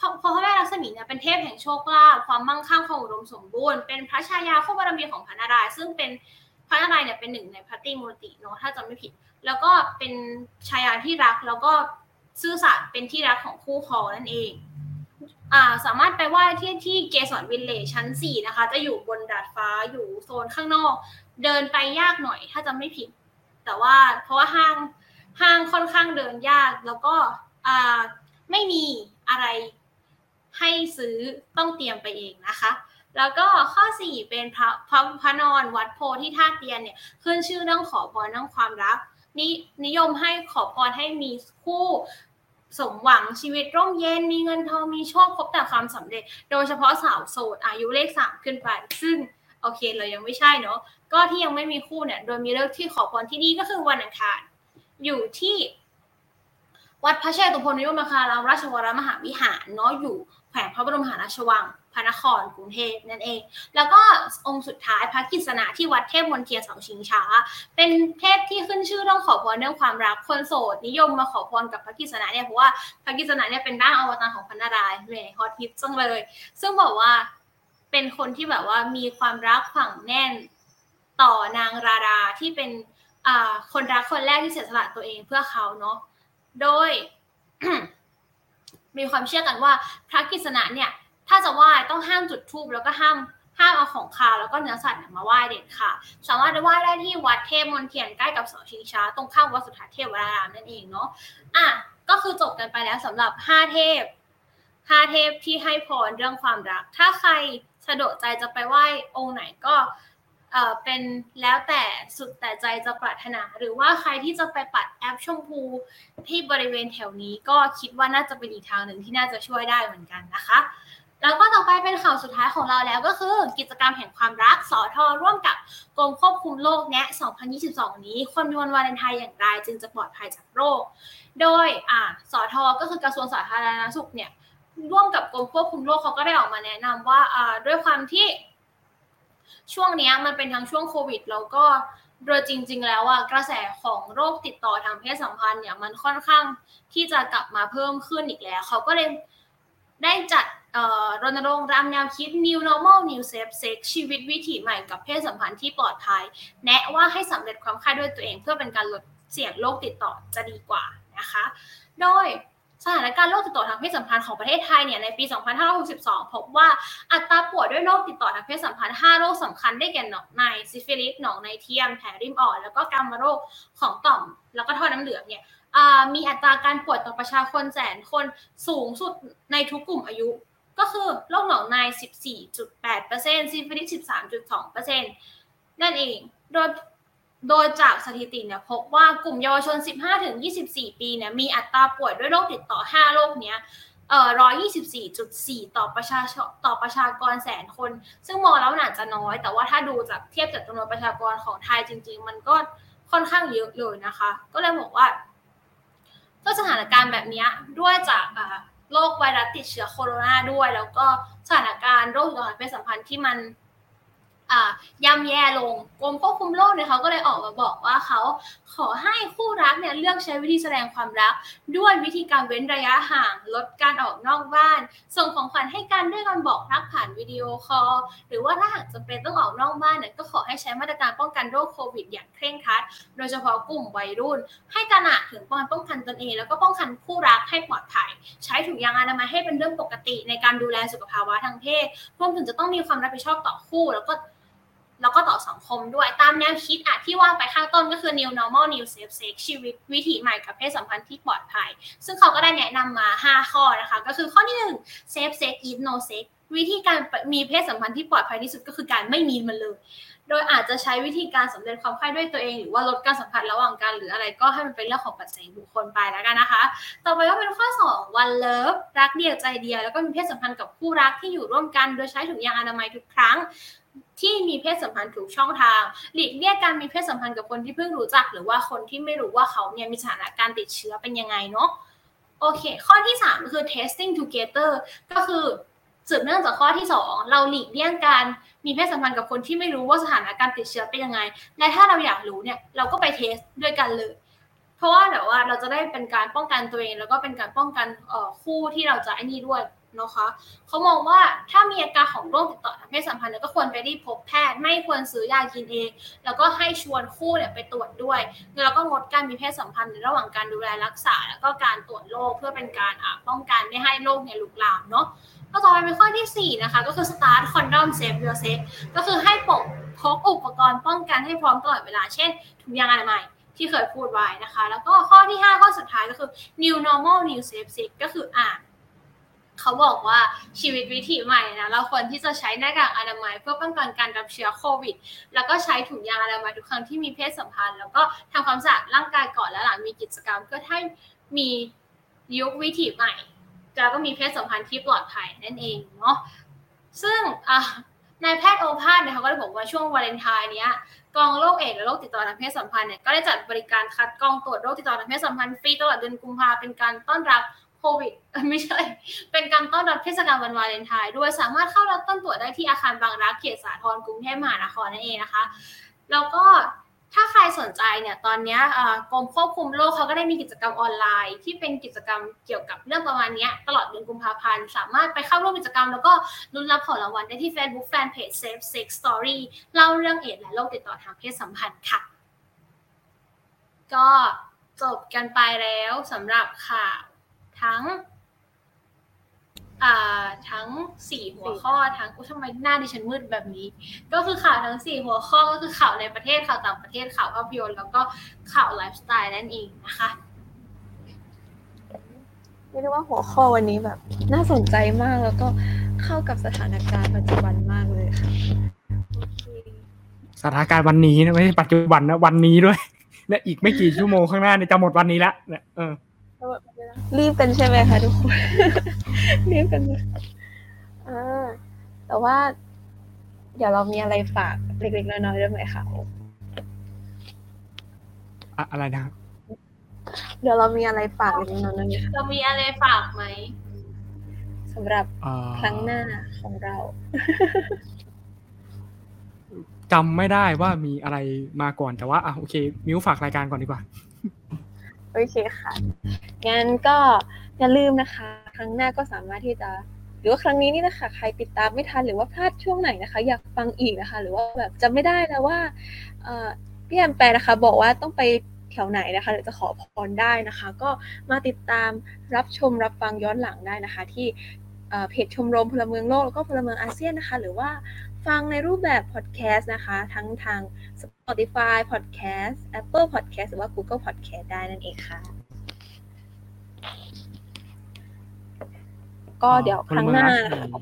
พอพระแม่ลักษมีเนี่ยเป็นเทพแห่งโชคลาภความมั่งคั่งความอุดมสมบูรณ์เป็นพระชายาคู่บารมีของพระนารายณ์ซึ่งเป็นพระนารายณ์เนี่ยเป็นหนึ่งในพัตติมูรติเนาะถ้าจำไม่ผิด แล้วก็เป็นชายาที่รักแล้วก็ซื่อสัตย์เป็นที่รักของคู่ครองนั่นเอง สามารถไปไหว้ที่ที่เกสรวิลเลจชั้น 4 นะคะ จะอยู่บนดาดฟ้าอยู่โซนข้างนอก เดินไปยากหน่อยถ้าจำไม่ผิด แต่ว่าเพราะว่าห้างห้างค่อนข้างเดินยากแล้วก็ไม่มีอะไรให้ซื้อต้องเตรียมไปเองนะคะ แล้วก็ข้อ 4 เป็นพระพระพระนอนวัดโพที่ท่าเตียนเนี่ยขึ้นชื่อเรื่องขอพรเรื่องความรักนินิยมให้ขอพรให้มีคู่ สมหวังชีวิตร่มเย็นมีเงินทองมีโชคพบแต่ความสำเร็จ โดยเฉพาะสาวโสดอายุเลขสามขึ้นไป ซึ่งโอเคเรายังไม่ใช่เนาะก็ที่ยังไม่มีคู่เนี่ย โดยมีเลิกที่ขอพรที่นี่ก็คือวันอังคาร อยู่ที่วัดพระเชตุพนนิยมคารามราชวรมหาวิหารเนาะอยู่แขวงพระบรมมหาราชวัง พระนครกรุงเทพนั่นเอง แล้วก็องค์สุดท้ายพระกิษณะที่วัดเทพมนเทียนเสาชิงช้า เป็นเทพที่ขึ้นชื่อเรื่องขอพรเรื่องความรักคนโสดนิยมมาขอพรกับพระกิษณะเนี่ยเพราะว่าพระกิษณะเนี่ยเป็นร่างอวตารของพระนารายณ์แหมฮอตฮิตจังเลย ซึ่งบอกว่าเป็นคนที่แบบว่ามีความรักฝังแน่นต่อนางราดาที่เป็นคนรักคนแรกที่เสียสละตัวเองเพื่อเขาเนาะโดยมีความเชื่อกันว่าพระกิษณะเนี่ย ถ้าจะไหว้ต้องห้ามจุดธูปแล้วก็ห้ามห้ามเอาของคาวแล้วก็เนื้อสัตว์นำมาไหว้เด็ดค่ะ สามารถไปไหว้ได้ที่วัดเทพมนเทียนใกล้กับเสาชิงช้า ตรงข้ามวัดสุทัศน์เทพวรารามนั่นเองเนาะอะก็คือจบกันไปแล้วสำหรับห้าเทพห้าเทพที่ให้พรเรื่องความรัก ถ้าใครสะดวกใจจะไปไหว้องค์ไหนก็เออเป็นแล้วแต่สุดแต่ใจจะปรารถนา หรือว่าใครที่จะไปปัดแอปชมพูที่บริเวณแถวนี้ก็คิดว่าน่าจะเป็นอีกทางหนึ่งที่น่าจะช่วยได้เหมือนกันนะคะ แล้วก็ต่อไปเป็นข่าวสุดท้ายของเราแล้วก็คือ กิจกรรมแห่งความรักสอทอร่วมกับกรมควบคุมโรคแนะ 2022 นี้คนมีวันวาเลนไทน์อย่างไรจึงจะปลอดภัยจากโรค โดยอ่าสอทอก็คือกระทรวงสาธารณสุขเนี่ยร่วมกับกรมควบคุมโรคเขาก็ได้ออกมาแนะนำว่าอ่าด้วยความที่ช่วงนี้มันเป็นทั้งช่วงโควิดแล้วก็โดยจริง ๆ แล้วอะกระแสของโรคติดต่อทางเพศสัมพันธ์เนี่ยมันค่อนข้างที่จะกลับมาเพิ่มขึ้นอีกแล้ว เขาก็เลยได้จัด รณรงค์ตามแนวคิด New Normal New Safe Sex ชีวิตวิถีใหม่กับเพศสัมพันธ์ที่ปลอดภัย แนะว่าให้สำเร็จความคาดด้วยตัวเองเพื่อเป็นการลดเสี่ยงโรคติดต่อจะดีกว่านะคะ โดยสถานการณ์โรคติดต่อทางเพศสัมพันธ์ของประเทศไทยเนี่ยในปี 2562 พบว่าอัตราป่วยด้วยโรคติดต่อทางเพศสัมพันธ์ 5 โรคสำคัญได้แก่หนองในซิฟิลิส หนองในเทียม แผลริมอ่อน แล้วก็กามโรคของต่อม แล้วก็ท่อน้ำเหลืองเนี่ยมีอัตราการป่วยต่อประชากรแสนคนสูงสุดในทุกกลุ่มอายุ ก็คือโรคหนองใน 14.8%ซิฟิลิส13.2%นั่นเอง โดยโดยจากสถิติเนี่ยพบว่ากลุ่มเยาวชน 15-24 ปีเนี่ยมีอัตราป่วยด้วยโรคติดต่อ 5 โรคเนี้ยเอ่อ124.4 ต่อประชาต่อประชากรแสนคน ซึ่งมองแล้วอาจะน้อย แต่ว่าถ้าดูจากเทียบจากจำนวนประชากรของไทยจริง ๆ มันก็ค่อนข้างเยอะเลยนะคะ ก็เลยบอกว่าก็สถานการณ์แบบนี้ด้วยจาก โรคไวรัสติดเชื้อโคโรนาด้วย แล้วก็สถานการณ์โรคติดต่อทางเพศสัมพันธ์ที่มัน ย่ำแย่ลงกรมควบคุมโรคเนี่ยเขาก็เลยออกมาบอกว่าเขาขอให้คู่รักเนี่ยเลือกใช้วิธีแสดงความรัก ด้วยวิธีการเว้นระยะห่างลดการออกนอกบ้าน ส่งของขวัญให้กันด้วยการบอกรักผ่านวิดีโอคอลหรือว่าถ้าหากจำเป็นต้องออกนอกบ้านเนี่ยก็ขอให้ใช้มาตรการป้องกันโรคโควิด อย่างเคร่งครัด โดยเฉพาะกลุ่มวัยรุ่น ให้ตระหนักถึงการป้องกันตนเองแล้วก็ป้องกันคู่รักให้ปลอดภัย ใช้ถุงยางอนามัยให้เป็นเรื่องปกติในการดูแลสุขภาวะทางเพศรวมถึงจะต้องมีความรับผิดชอบต่อคู่ แล้วก็ แล้วก็ต่อสังคมด้วยตามแนวคิดอะที่ว่าไปข้างต้นก็คือ new normal new safe sex ชีวิตวิถีใหม่กับเพศสัมพันธ์ที่ปลอดภัย ซึ่งเขาก็ได้แนะนำมา 5 ข้อนะคะ ก็คือข้อที่ 1 safe sex is no sex วิธีการมีเพศสัมพันธ์ที่ปลอดภัยที่สุดก็คือการไม่มีมันเลย โดยอาจจะใช้วิธีการสำเร็จความใคร่ด้วยตัวเอง หรือว่าลดการสัมผัสระหว่างกันหรืออะไรก็ให้มันเป็นเรื่องของปัจจัยบุคคลไปแล้วกันนะคะ ต่อไปก็เป็นข้อ2 one love รักเดียวใจเดียวแล้วก็มีเพศสัมพันธ์กับคู่รักที่อยู่ร่วมกัน โดยใช้ถุงยางอนามัยทุกครั้ง ที่มีเพศสัมพันธ์ถูกช่องทาง หลีกเลี่ยงการมีเพศสัมพันธ์กับคนที่เพิ่งรู้จัก หรือว่าคนที่ไม่รู้ว่าเขาเนี่ยมีสถานะการติดเชื้อเป็นยังไงเนาะโอเค ข้อที่ 3 คือ testing together ก็คือสืบเนื่องจากข้อที่ 2 เราหลีกเลี่ยงการมีเพศสัมพันธ์กับคนที่ไม่รู้ว่าสถานะการติดเชื้อเป็นยังไง และถ้าเราอยากรู้เนี่ยเราก็ไปเทสด้วยกันเลย เพราะว่าแบบว่าเราจะได้เป็นการป้องกันตัวเอง แล้วก็เป็นการป้องกันคู่ที่เราจะไอ้นี่ด้วย นะคะเขามองว่าถ้ามีอาการของโรคติดต่อทางเพศสัมพันธ์ก็ควรไปรีบพบแพทย์ ไม่ควรซื้อยากินเอง แล้วก็ให้ชวนคู่เนี่ยไปตรวจด้วยแล้วก็งดการมีเพศสัมพันธ์ในระหว่างการดูแลรักษา แล้วก็การตรวจโรคเพื่อเป็นการป้องกันไม่ให้โรคเนี่ยลุกลามเนาะก็ต่อไปเป็นข้อที่ 4 นะคะ ก็คือ start condom save your sex ก็คือให้ปกพกอุปกรณ์ป้องกันให้พร้อมตลอดเวลาเช่นถุงยางอนามัยที่เคยพูดไว้นะคะ แล้วก็ข้อที่ 5 ข้อสุดท้ายก็คือ new normal new safe sex ก็คืออ่าน เขาบอกว่าชีวิตวิถีใหม่นะเราควรที่จะใช้หน้ากากอนามัยเพื่อป้องกันการรับเชื้อโควิด แล้วก็ใช้ถุงยางอนามัยทุกครั้งที่มีเพศสัมพันธ์ แล้วก็ทำความสะอาดร่างกายก่อนและหลังมีกิจกรรม เพื่อให้มียุควิถีใหม่แล้วก็มีเพศสัมพันธ์ที่ปลอดภัยนั่นเองเนาะซึ่งนายแพทย์โอภาสเนี่ยเขาก็ได้บอกว่าช่วงวาเลนไทน์เนี้ยกองโรคเอดส์และโรคติดต่อทางเพศสัมพันธ์เนี่ยก็ได้จัดบริการคัดกรองตรวจโรคติดต่อทางเพศสัมพันธ์ฟรีตลอดเดือนกุมภาเป็นการต้อนรับ โควิดไม่ใช่ เป็นการต้อนรับเทศกาลวันวาเลนไทน์ด้วยสามารถเข้ารับต้นตรวจได้ที่อาคารบางรักเขตสาทรกรุงเทพมหานครนั่นเองนะคะ แล้วก็ถ้าใครสนใจเนี่ยตอนนี้กรมควบคุมโรคเขาก็ได้มีกิจกรรมออนไลน์ ที่เป็นกิจกรรมเกี่ยวกับเรื่องประมาณนี้ตลอดเดือนกุมภาพันธ์ สามารถไปเข้าร่วมกิจกรรม แล้วก็ลุ้นรับของรางวัลได้ที่ Facebook Fanpage Safe Sex Story เล่าเรื่องเอดและโรคติดต่อทางเพศสัมพันธ์ค่ะ ก็จบกันไปแล้วสำหรับข่าว ทั้งอ่าทั้งสี่หัวข้อทั้งอุ๊ยทำไมหน้าดิฉันมืดแบบนี้ ก็คือข่าวทั้งสี่หัวข้อก็คือข่าวในประเทศข่าวต่างประเทศข่าวภาพยนตร์แล้วก็ข่าวไลฟ์สไตล์นั่นเองนะคะเรียกได้ว่าหัวข้อวันนี้แบบ น่าสนใจมากแล้วก็เข้ากับสถานการณ์ปัจจุบันมากเลยค่ะโอเคสถานการณ์วันนี้นะไม่ใช่ปัจจุบันนะวันนี้ด้วยและอีกไม่กี่ชั่วโมงข้างหน้าเนี่ยจะหมดวันนี้ละเนี่ยเออ รีบกันใช่ไหมคะทุกคน รีบกันไหมอ่าแต่ว่า เดี๋ยวเรามีอะไรฝากเล็กๆน้อยๆด้วยไหมคะอะอะไรนะครับเดี๋ยวเรามีอะไรฝากเล็กๆน้อยๆไหมคะเรามีอะไรฝากไหมสำหรับเอ่อครั้งหน้าของเราจำไม่ได้ว่ามีอะไรมาก่อนแต่ว่าอะโอเค มิวฝากรายการก่อนดีกว่า โอเคค่ะ งั้นก็อย่าลืมนะคะ ครั้งหน้าก็สามารถที่จะหรือว่าครั้งนี้นี่นะคะใครติดตามไม่ทันหรือว่าพลาดช่วงไหนนะคะ อยากฟังอีกนะคะ หรือว่าแบบจำไม่ได้แล้วว่าพี่แอมแปลนะคะ บอกว่าต้องไปแถวไหนนะคะหรือจะขอพรได้นะคะ ก็มาติดตามรับชมรับฟังย้อนหลังได้นะคะ ที่ เอ่อเพจชมรมพลเมืองโลกแล้วก็พลเมืองอาเซียนนะคะ หรือว่าฟังในรูปแบบพอดแคสต์นะคะ ทั้งทาง Spotify Podcast Apple Podcast หรือว่า Google Podcast ได้นั่นเองค่ะ ก็เดี๋ยวครั้งหน้านะคะ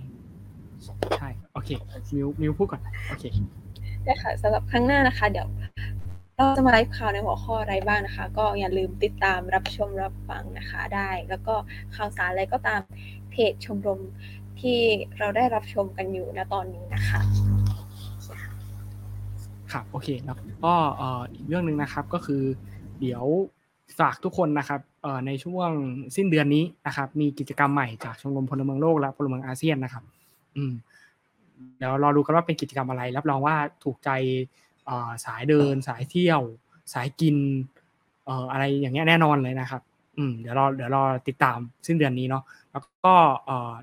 ใช่โอเคมิวมิวพูดก่อนโอเคได้ค่ะสำหรับครั้งหน้านะคะ เดี๋ยวเราจะมาไลฟ์ข่าวในหัวข้ออะไรบ้างนะคะ ก็อย่าลืมติดตามรับชมรับฟังนะคะได้ แล้วก็ข่าวสารอะไรก็ตาม เพจชมรมที่เราได้รับชมกันอยู่ณตอนนี้นะคะครับโอเคแล้วก็อีกเรื่องหนึ่งนะครับก็คือ เดี๋ยวฝากทุกคนนะครับในช่วงสิ้นเดือนนี้นะครับ มีกิจกรรมใหม่จากชมรมพลเมืองโลกและพลเมืองอาเซียนนะครับ อืมเดี๋ยวรอดูกันว่าเป็นกิจกรรมอะไร รับรองว่าถูกใจสายเดิน สายเที่ยว สายกินอะไรอย่างเงี้ยแน่นอนเลยนะครับ อืมเดี๋ยวรอเดี๋ยวรอติดตามสิ้นเดือนนี้เนาะแล้วก็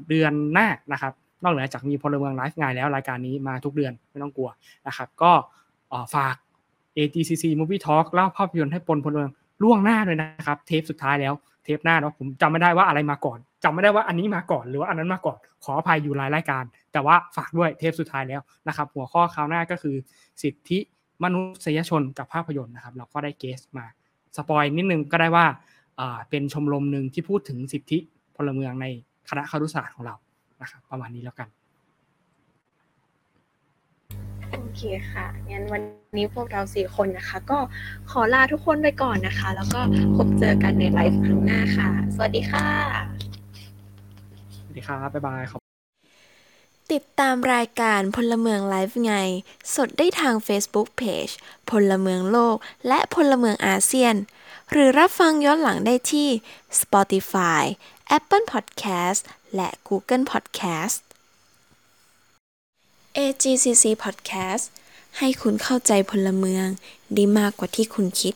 เดือนหน้านะครับ นอกเหนือจากมีพลเมืองไลฟ์ไงานแล้วรายการนี้มาทุกเดือนไม่ต้องกลัวนะครับ ก็ฝาก AGCC Movie Talk เล่าภาพยนตร์ให้ปนพลเมืองล่วงหน้าด้วยนะครับ เทปสุดท้ายแล้วเทปหน้าเนาะผมจำไม่ได้ว่าอะไรมาก่อนจำไม่ได้ว่าอันนี้มาก่อนหรือว่าอันนั้นมาก่อนขออภัยอยู่รายรายการ แต่ว่าฝากด้วยเทปสุดท้ายแล้วนะครับ หัวข้อคราวหน้าก็คือสิทธิมนุษยชนกับภาพยนตร์นะครับ เราก็ได้เกสมาสปอยนิดนึงก็ได้ว่า เป็นชมรมหนึ่งที่พูดถึงสิทธิพลเมืองในคณะครุศาสตร์ของเรานะครับประมาณนี้แล้วกันโอเคค่ะงั้นวันนี้พวกเราสี่คนนะคะ ก็ขอลาทุกคนไปก่อนนะคะ แล้วก็พบเจอกันในไลฟ์ครั้งหน้าค่ะ สวัสดีค่ะ สวัสดีครับบ๊ายบายขอบติดตามรายการพลเมืองไลฟ์ไง สดได้ทาง Facebook Page พลเมืองโลก และพลเมืองอาเซียน หรือรับฟังย้อนหลังได้ที่ Spotify Apple Podcast และ Google Podcast AGCC Podcast ให้คุณเข้าใจพลเมืองดีมากกว่าที่คุณคิด